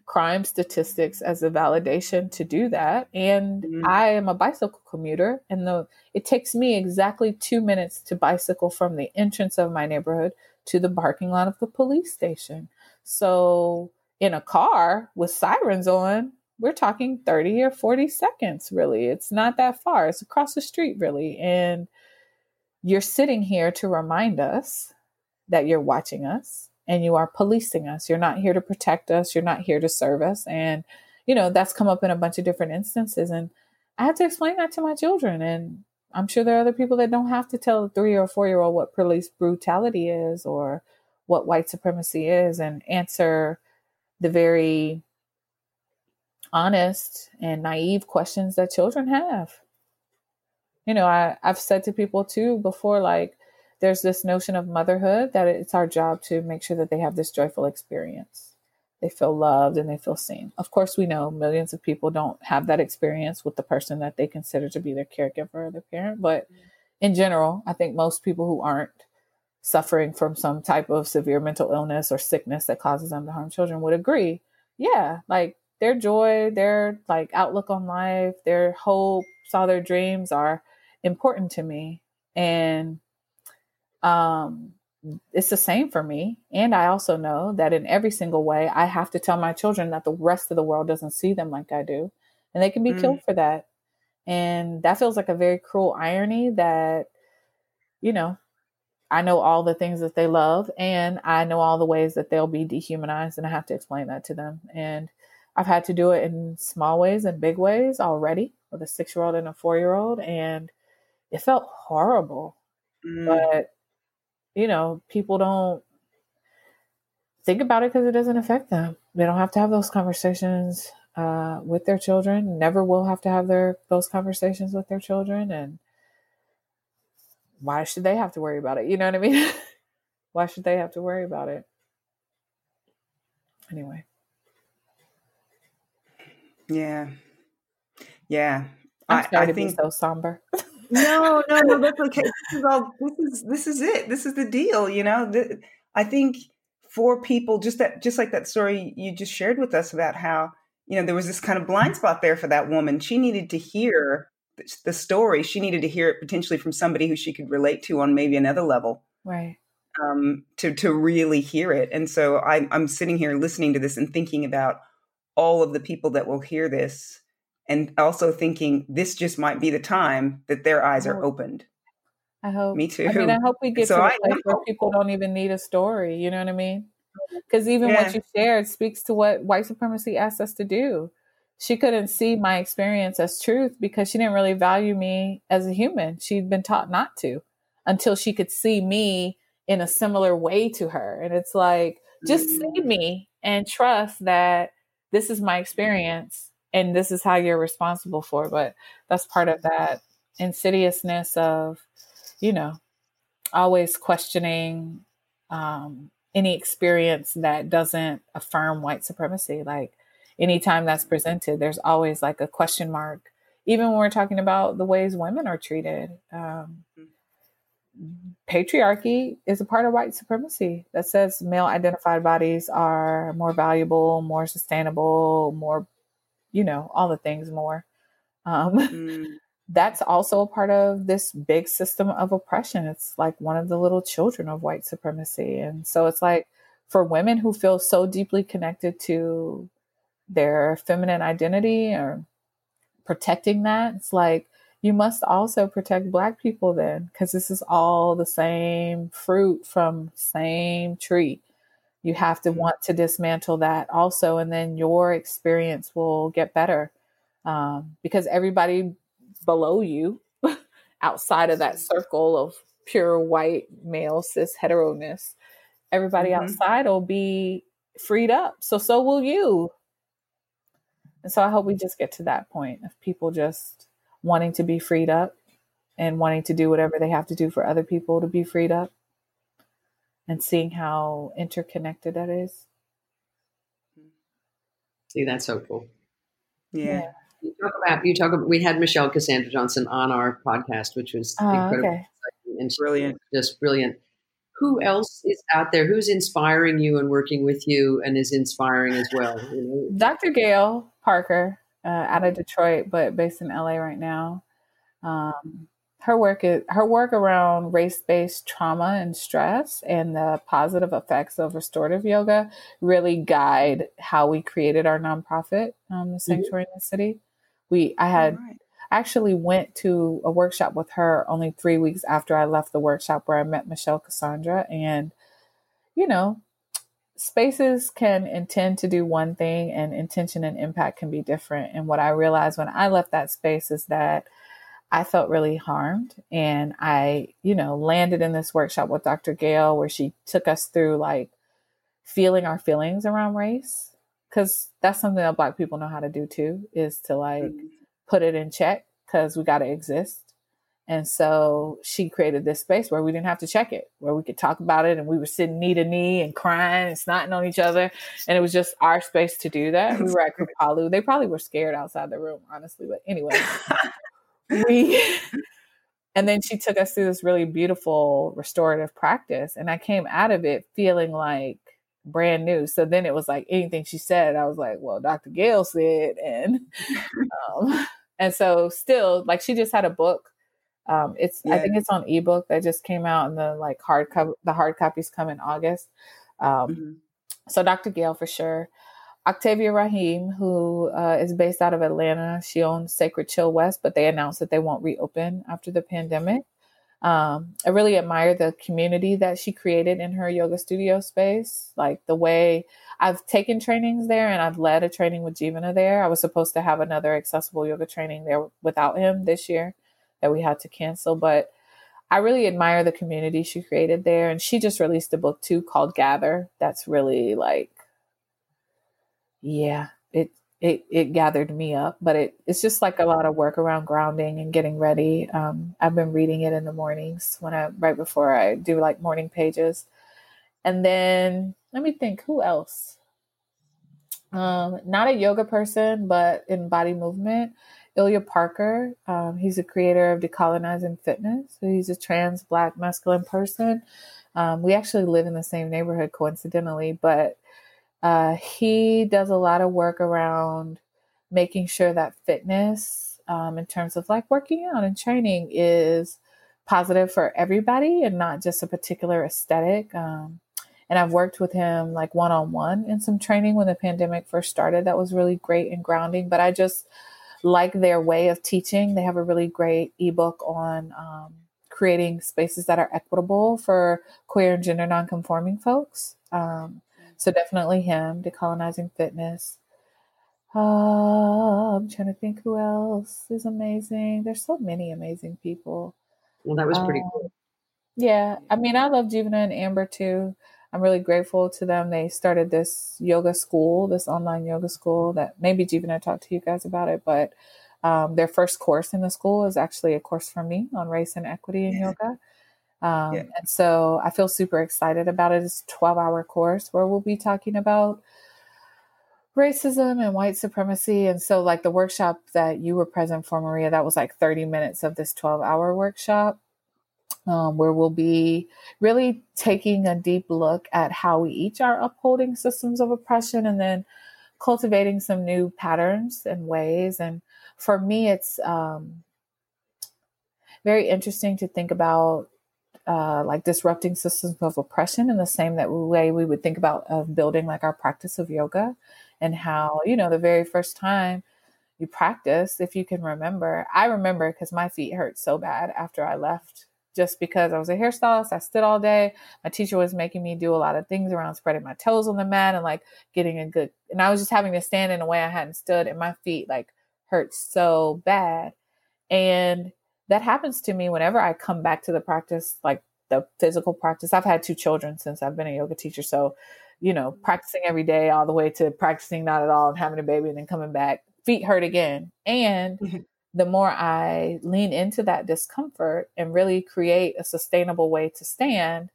crime statistics as a validation to do that and mm-hmm. i am a bicycle commuter and the it takes me exactly two minutes to bicycle from the entrance of my neighborhood to the parking lot of the police station so in a car with sirens on, we're talking 30 or 40 seconds, really. It's not that far. It's across the street, really. And you're sitting here to remind us that you're watching us and you are policing us. You're not here to protect us. You're not here to serve us. And, you know, that's come up in a bunch of different instances. And I had to explain that to my children. And I'm sure there are other people that don't have to tell a three or four year old what police brutality is or what white supremacy is and answer the very honest and naive questions that children have. You know, I, I've said to people too before, like, there's this notion of motherhood that it's our job to make sure that they have this joyful experience. They feel loved and they feel seen. Of course, we know millions of people don't have that experience with the person that they consider to be their caregiver or their parent. But mm-hmm. in general, I think most people who aren't suffering from some type of severe mental illness or sickness that causes them to harm children would agree. Yeah, like their joy, their like outlook on life, their hopes, all their dreams are important to me. And um it's the same for me. And I also know that in every single way, I have to tell my children that the rest of the world doesn't see them like I do. And they can be mm. killed for that. And that feels like a very cruel irony that, you know, I know all the things that they love and I know all the ways that they'll be dehumanized. And I have to explain that to them. And I've had to do it in small ways and big ways already with a six year old and a four year old. And it felt horrible. Mm. But you know, people don't think about it because it doesn't affect them. They don't have to have those conversations uh, with their children. Never will have to have their those conversations with their children. And why should they have to worry about it? You know what I mean? why should they have to worry about it? Anyway. Yeah. Yeah. I'm sorry I, I to think, be so somber. no, no, no, that's okay. This is all. This is this is it. This is the deal. You know, the, I think for people, just that, just like that story you just shared with us about how you know there was this kind of blind spot there for that woman. She needed to hear the story. She needed to hear it potentially from somebody who she could relate to on maybe another level, right? Um, to to really hear it. And so I, I'm sitting here listening to this and thinking about all of the people that will hear this and also thinking this just might be the time that their eyes are opened. I hope. Me too. I mean, I hope we get so to a place where people don't even need a story. You know what I mean? Because even yeah. what you shared speaks to what white supremacy asked us to do. She couldn't see my experience as truth because she didn't really value me as a human. She'd been taught not to until she could see me in a similar way to her. And it's like, just see mm. me and trust that this is my experience and this is how you're responsible for but that's part of that insidiousness of you know always questioning um, any experience that doesn't affirm white supremacy. Like anytime that's presented there's always like a question mark even when we're talking about the ways women are treated. Um, patriarchy is a part of white supremacy that says male identified bodies are more valuable more sustainable more you know, all the things more. Um, mm. That's also a part of this big system of oppression. It's like one of the little children of white supremacy. And so it's like for women who feel so deeply connected to their feminine identity or protecting that, it's like you must also protect black people then because this is all the same fruit from same tree you have to want to dismantle that also and then your experience will get better um, because everybody below you outside of that circle of pure white male cis heteroness everybody mm-hmm. outside will be freed up. So so will you. And so i hope we just get to that point of people just wanting to be freed up and wanting to do whatever they have to do for other people to be freed up and seeing how interconnected that is. See, that's so cool. Yeah. yeah. You talk about you talk about we had Michelle Cassandra Johnson on our podcast, which was oh, incredible okay. and brilliant, just brilliant. Who else is out there? Who's inspiring you and working with you and is inspiring as well? You know? Dr. Gail Parker uh, out of Detroit, but based in LA right now. Um, her work is her work around race-based trauma and stress and the positive effects of restorative yoga really guide how we created our nonprofit um, the mm-hmm. sanctuary mm-hmm. in the city we i had right. actually went to a workshop with her only three weeks after i left the workshop where i met michelle cassandra and you know spaces can intend to do one thing and intention and impact can be different and what i realized when i left that space is that I felt really harmed. And I, you know, landed in this workshop with Dr. Gail where she took us through like feeling our feelings around race. Cause that's something that Black people know how to do too, is to like mm-hmm. put it in check because we got to exist. And so she created this space where we didn't have to check it, where we could talk about it and we were sitting knee to knee and crying and snotting on each other. And it was just our space to do that. We were at Kripalu. They probably were scared outside the room, honestly. But anyway, we and then she took us through this really beautiful restorative practice. And I came out of it feeling like brand new. So then it was like anything she said, I was like, well, Dr. Gail said, and um, and so still like she just had a book um, it's yeah. I think it's on ebook that just came out, and the like hard co- the hard copies come in August. Um, mm-hmm. So Dr. Gail for sure. Octavia Raheem, who uh, is based out of Atlanta, she owns Sacred Chill West, but they announced that they won't reopen after the pandemic. Um, I really admire the community that she created in her yoga studio space. Like the way I've taken trainings there and I've led a training with Jivana there. I was supposed to have another accessible yoga training there without him this year that we had to cancel. But I really admire the community she created there. And she just released a book too called Gather. That's really like, yeah, it it it gathered me up. But it it's just like a lot of work around grounding and getting ready. Um, I've been reading it in the mornings when I right before I do like morning pages. And then let me think, who else? Um, not a yoga person, but in body movement. Ilya Parker. Um, he's a creator of Decolonizing Fitness. So he's a trans black masculine person. Um, we actually live in the same neighborhood coincidentally, but uh, he does a lot of work around making sure that fitness, um, in terms of like working out and training, is positive for everybody and not just a particular aesthetic. Um, and I've worked with him like one on one in some training when the pandemic first started. That was really great and grounding. But I just like their way of teaching. They have a really great ebook on um, creating spaces that are equitable for queer and gender nonconforming folks. Um, so definitely him, decolonizing fitness. Uh, I'm trying to think who else is amazing. There's so many amazing people. Well, that was pretty um, cool. Yeah, I mean, I love Jivana and Amber too. I'm really grateful to them. They started this yoga school, this online yoga school that maybe Jivana talked to you guys about it, but um, their first course in the school is actually a course for me on race and equity in yoga. Um, yeah. And so I feel super excited about it. It's a 12 hour course where we'll be talking about racism and white supremacy. And so, like the workshop that you were present for, Maria, that was like 30 minutes of this 12 hour workshop um, where we'll be really taking a deep look at how we each are upholding systems of oppression and then cultivating some new patterns and ways. And for me, it's um, very interesting to think about uh, like disrupting systems of oppression in the same that way we would think about uh, building like our practice of yoga and how you know the very first time you practice if you can remember i remember because my feet hurt so bad after i left just because I was a hairstylist. I stood all day. My teacher was making me do a lot of things around spreading my toes on the mat and like getting a good, and I was just having to stand in a way I hadn't stood and my feet like hurt so bad. And that happens to me whenever I come back to the practice, like the physical practice. I've had two children since I've been a yoga teacher. So, you know, practicing every day all the way to practicing not at all and having a baby and then coming back, feet hurt again. And mm-hmm the more I lean into that discomfort and really create a sustainable way to stand,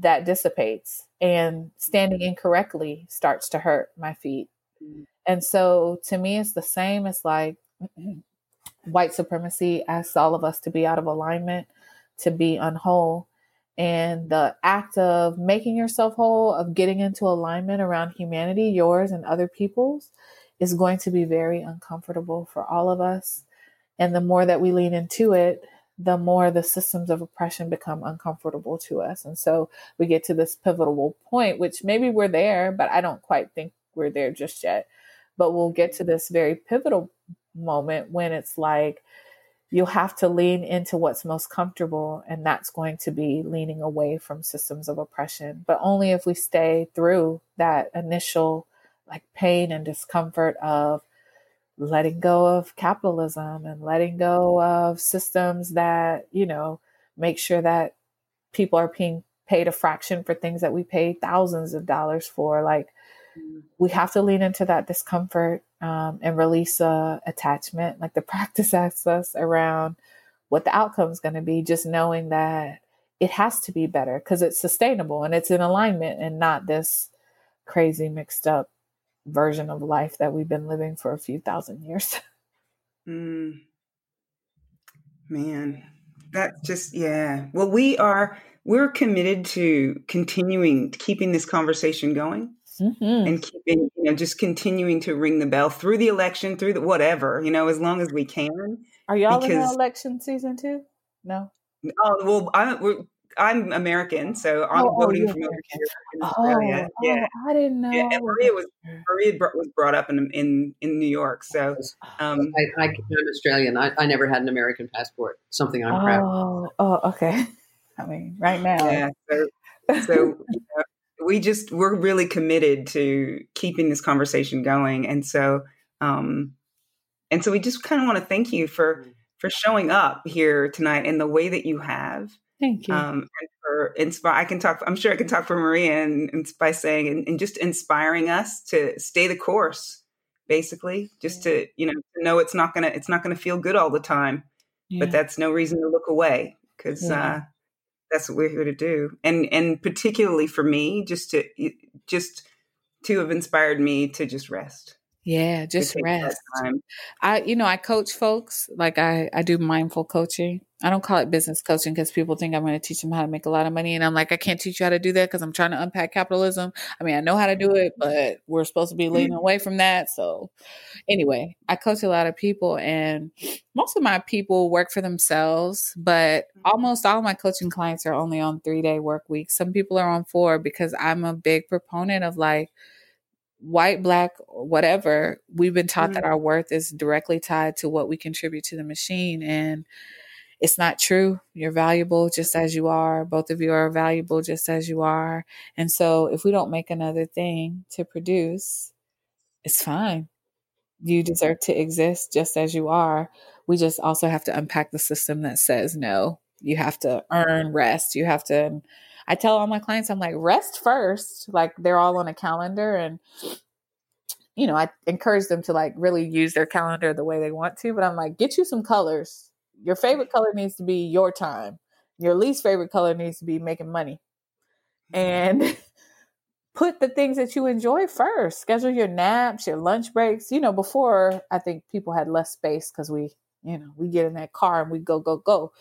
that dissipates. And standing incorrectly starts to hurt my feet. Mm-hmm. And so to me, it's the same as like white supremacy asks all of us to be out of alignment, to be unwhole. And the act of making yourself whole, of getting into alignment around humanity, yours and other people's, is going to be very uncomfortable for all of us. And the more that we lean into it, the more the systems of oppression become uncomfortable to us. And so we get to this pivotal point, which maybe we're there, but I don't quite think we're there just yet. But we'll get to this very pivotal moment when it's like you'll have to lean into what's most comfortable, and that's going to be leaning away from systems of oppression. But only if we stay through that initial like pain and discomfort of letting go of capitalism and letting go of systems that, you know, make sure that people are being paid a fraction for things that we pay thousands of dollars for. Like, mm. we have to lean into that discomfort um, and release a attachment. Like the practice asks us around what the outcome is going to be, just knowing that it has to be better because it's sustainable and it's in alignment and not this crazy mixed up version of life that we've been living for a few thousand years. mm. Man, that's just yeah. Well, we are we're committed to continuing keeping this conversation going. Mm-hmm. And keeping, you know, just continuing to ring the bell through the election, through the whatever, you know, as long as we can. Are y'all because, in the election season too? No. Oh well, I, we're I'm American, so I'm oh, oh voting oh, from over here in Australia. Oh, yeah, oh, I didn't know. Yeah, and Maria was Maria was brought up in in, in New York, so um, I, am Australian. I, I never had an American passport. Something I'm proud. Oh, oh, okay. I mean, right now. Yeah. So, so you know, we just we're really committed to keeping this conversation going, and so um, and so we just kind of want to thank you for mm. for showing up here tonight in the way that you have Thank you. Um, and for inspire, I can talk. I'm sure I can talk for Maria, and, and by saying and, and, just inspiring us to stay the course, basically, just to you know to know it's not gonna it's not gonna feel good all the time, yeah. but that's no reason to look away because yeah. uh, that's what we're here to do. And and particularly for me, just to just to have inspired me to just rest. Yeah, just rest. I, you know, I coach folks. Like I, I do mindful coaching. I don't call it business coaching because people think I'm going to teach them how to make a lot of money, and I'm like, I can't teach you how to do that because I'm trying to unpack capitalism. I mean, I know how to do it, but we're supposed to be leading mm-hmm. away from that. So, anyway, I coach a lot of people, and most of my people work for themselves, but mm-hmm. almost all my coaching clients are only on three day work weeks. Some people are on four because I'm a big proponent of like white, black, whatever, we've been taught mm-hmm. that our worth is directly tied to what we contribute to the machine. And it's not true. You're valuable just as you are. Both of you are valuable just as you are. And so if we don't make another thing to produce, it's fine. You deserve to exist just as you are. We just also have to unpack the system that says no. You have to earn rest. You have to I tell all my clients, I'm like, rest first. Like they're all on a calendar and you know, I encourage them to like really use their calendar the way they want to, but I'm like, get you some colors. Your favorite color needs to be your time. Your least favorite color needs to be making money. Mm-hmm. And put the things that you enjoy first. Schedule your naps, your lunch breaks. You know, before I think people had less space because we, you know, we get in that car and we go, go, go.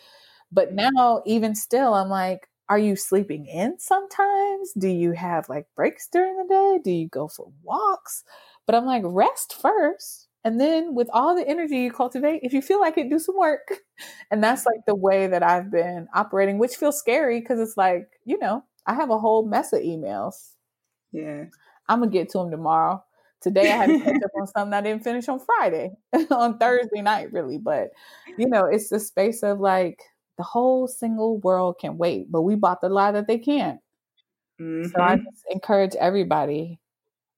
But mm-hmm. now, even still, I'm like, are you sleeping in sometimes? Do you have like breaks during the day? Do you go for walks? But I'm like, rest first. And then with all the energy you cultivate, if you feel like it, do some work. And that's like the way that I've been operating, which feels scary because it's like, you know, I have a whole mess of emails. Yeah. I'm going to get to them tomorrow. Today I had to catch up on something I didn't finish on Friday, on mm. Thursday night, really. But, you know, it's the space of like, the whole single world can wait, but we bought the lie that they can't. Mm-hmm. So I mm-hmm. just encourage everybody,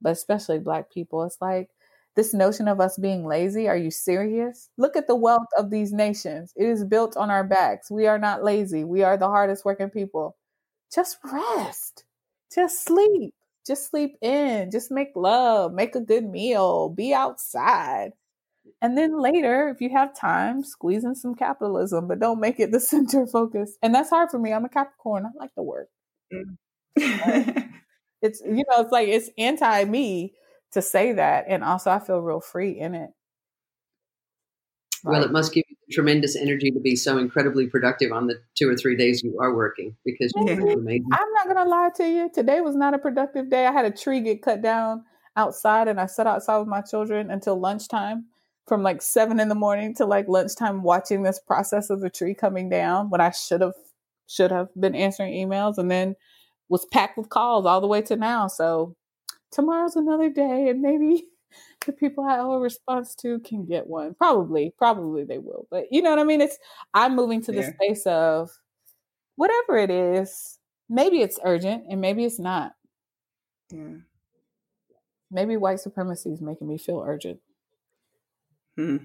but especially Black people. It's like this notion of us being lazy. Are you serious? Look at the wealth of these nations. It is built on our backs. We are not lazy. We are the hardest working people. Just rest. Just sleep. Just sleep in. Just make love. Make a good meal. Be outside. And then later, if you have time, squeeze in some capitalism, but don't make it the center focus. And that's hard for me. I'm a Capricorn. I like to work. Mm. it's you know, it's like it's anti me to say that. And also I feel real free in it. Well, it must give you tremendous energy to be so incredibly productive on the two or three days you are working because yeah. I'm not gonna lie to you. Today was not a productive day. I had a tree get cut down outside and I sat outside with my children until lunchtime from like seven in the morning to like lunchtime watching this process of the tree coming down when I should have should have been answering emails and then was packed with calls all the way to now. So tomorrow's another day and maybe the people I owe a response to can get one. Probably, probably they will. But you know what I mean? It's I'm moving to the yeah. space of whatever it is, maybe it's urgent and maybe it's not. Yeah. Maybe white supremacy is making me feel urgent. Hmm.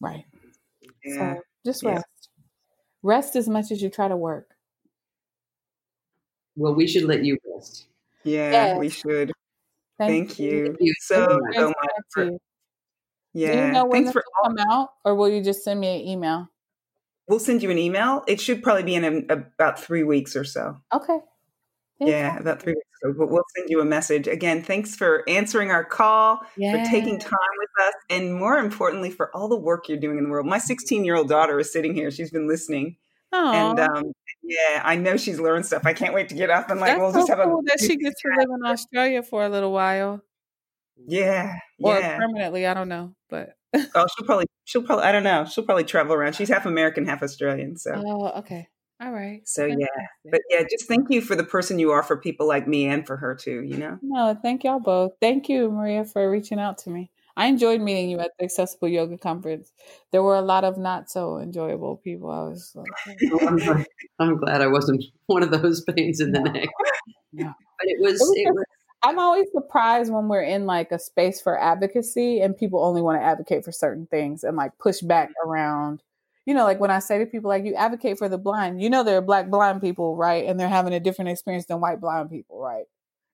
Right. Yeah. So just Yeah. rest. Rest as much as you try to work. Well, we should let you rest. Yeah, Yes. we should. Thank, Thank you Thank you so, so Nice so to much. For, you. Do yeah. you know when Thanks this for will come out, or will you just send me an email? We'll send you an email. It should probably be in a, about three weeks or so. Okay. Thank Yeah, you. about three weeks. So we'll send you a message. Again, thanks for answering our call, for taking time with us, and more importantly, for all the work you're doing in the world. My 16 year old daughter is sitting here. She's been listening. And um, yeah, I know she's learned stuff. I can't wait to get up and like, that's we'll so just have a. cool that she gets to live in Australia for a little while, Yeah, or yeah. permanently. I don't know, but Oh, she'll probably, she'll probably, I don't know. She'll probably travel around. She's half American, half Australian. So, oh, okay, all right. so yeah. But yeah, just thank you for the person you are for people like me and for her too, you know? No, thank y'all both. Thank you, Maria, for reaching out to me. I enjoyed meeting you at the Accessible Yoga Conference. There were a lot of not so enjoyable people. I was like, Oh, I'm, glad, I'm glad I wasn't one of those pains in the No. neck. No. But it was, It was it was I'm always surprised when we're in like a space for advocacy and people only want to advocate for certain things and like push back mm-hmm. around. You know, like when I say to people, like, you advocate for the blind, you know, there are black blind people, right? And they're having a different experience than white blind people, right?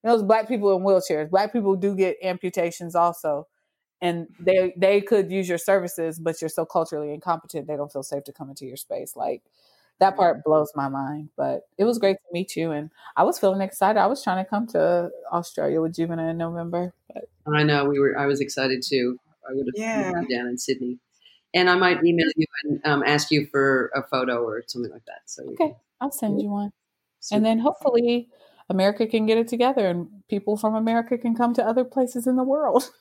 And those black people in wheelchairs, black people do get amputations also. And they they could use your services, but you're so culturally incompetent, they don't feel safe to come into your space. Like that part blows my mind. But it was great to meet you, and I was feeling excited. I was trying to come to Australia with Jivana in November, but I know we were. I was excited too. I would have Yeah. down in Sydney, and I might email you and um, ask you for a photo or something like that. So okay, can I'll send you one. see. And then hopefully America can get it together, and people from America can come to other places in the world.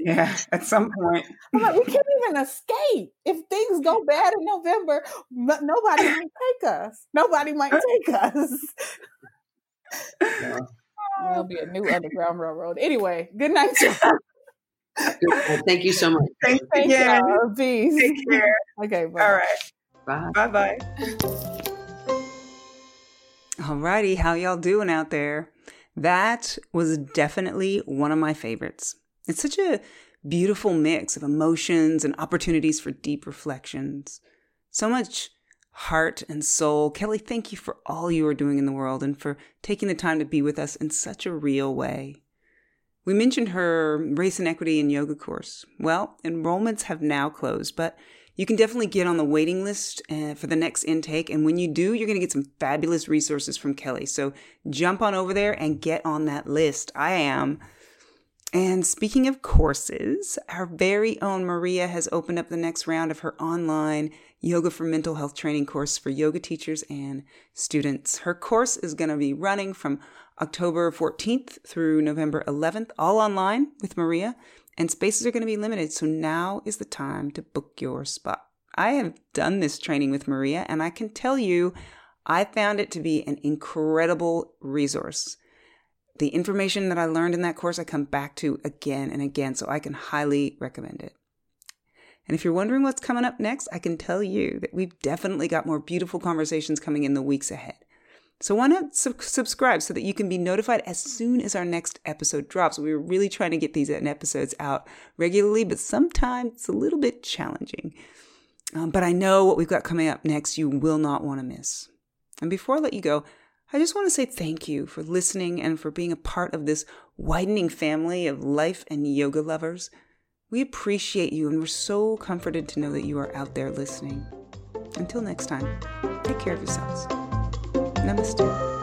Yeah, at some point. I'm like, we can't even escape. If things go bad in November, no- nobody might take us. Nobody might take us. Yeah. There'll be a new underground railroad. Anyway, good night, y'all. Good. Well, thank you so much. Thanks Thank again. y'all. Oh, peace. Take care. Okay, bye. All right. Bye. Bye bye. Alrighty, how y'all doing out there? That was definitely one of my favorites. It's such a beautiful mix of emotions and opportunities for deep reflections. So much heart and soul. Kelly, thank you for all you are doing in the world and for taking the time to be with us in such a real way. We mentioned her race and equity in yoga course. Well, enrollments have now closed, but you can definitely get on the waiting list uh, for the next intake. And when you do, you're going to get some fabulous resources from Kelly. So jump on over there and get on that list. I am. And speaking of courses, our very own Maria has opened up the next round of her online Yoga for Mental Health training course for yoga teachers and students. Her course is going to be running from October 14th through November 11th, all online with Maria, and spaces are going to be limited. So now is the time to book your spot. I have done this training with Maria, and I can tell you, I found it to be an incredible resource. The information that I learned in that course, I come back to again and again, so I can highly recommend it. And if you're wondering what's coming up next, I can tell you that we've definitely got more beautiful conversations coming in the weeks ahead. So why not sub- subscribe so that you can be notified as soon as our next episode drops? We're really trying to get these episodes out regularly, but sometimes it's a little bit challenging. Um, but I know what we've got coming up next you will not want to miss. And before I let you go, I just want to say thank you for listening and for being a part of this widening family of life and yoga lovers. We appreciate you and we're so comforted to know that you are out there listening. Until next time, take care of yourselves. Namaste.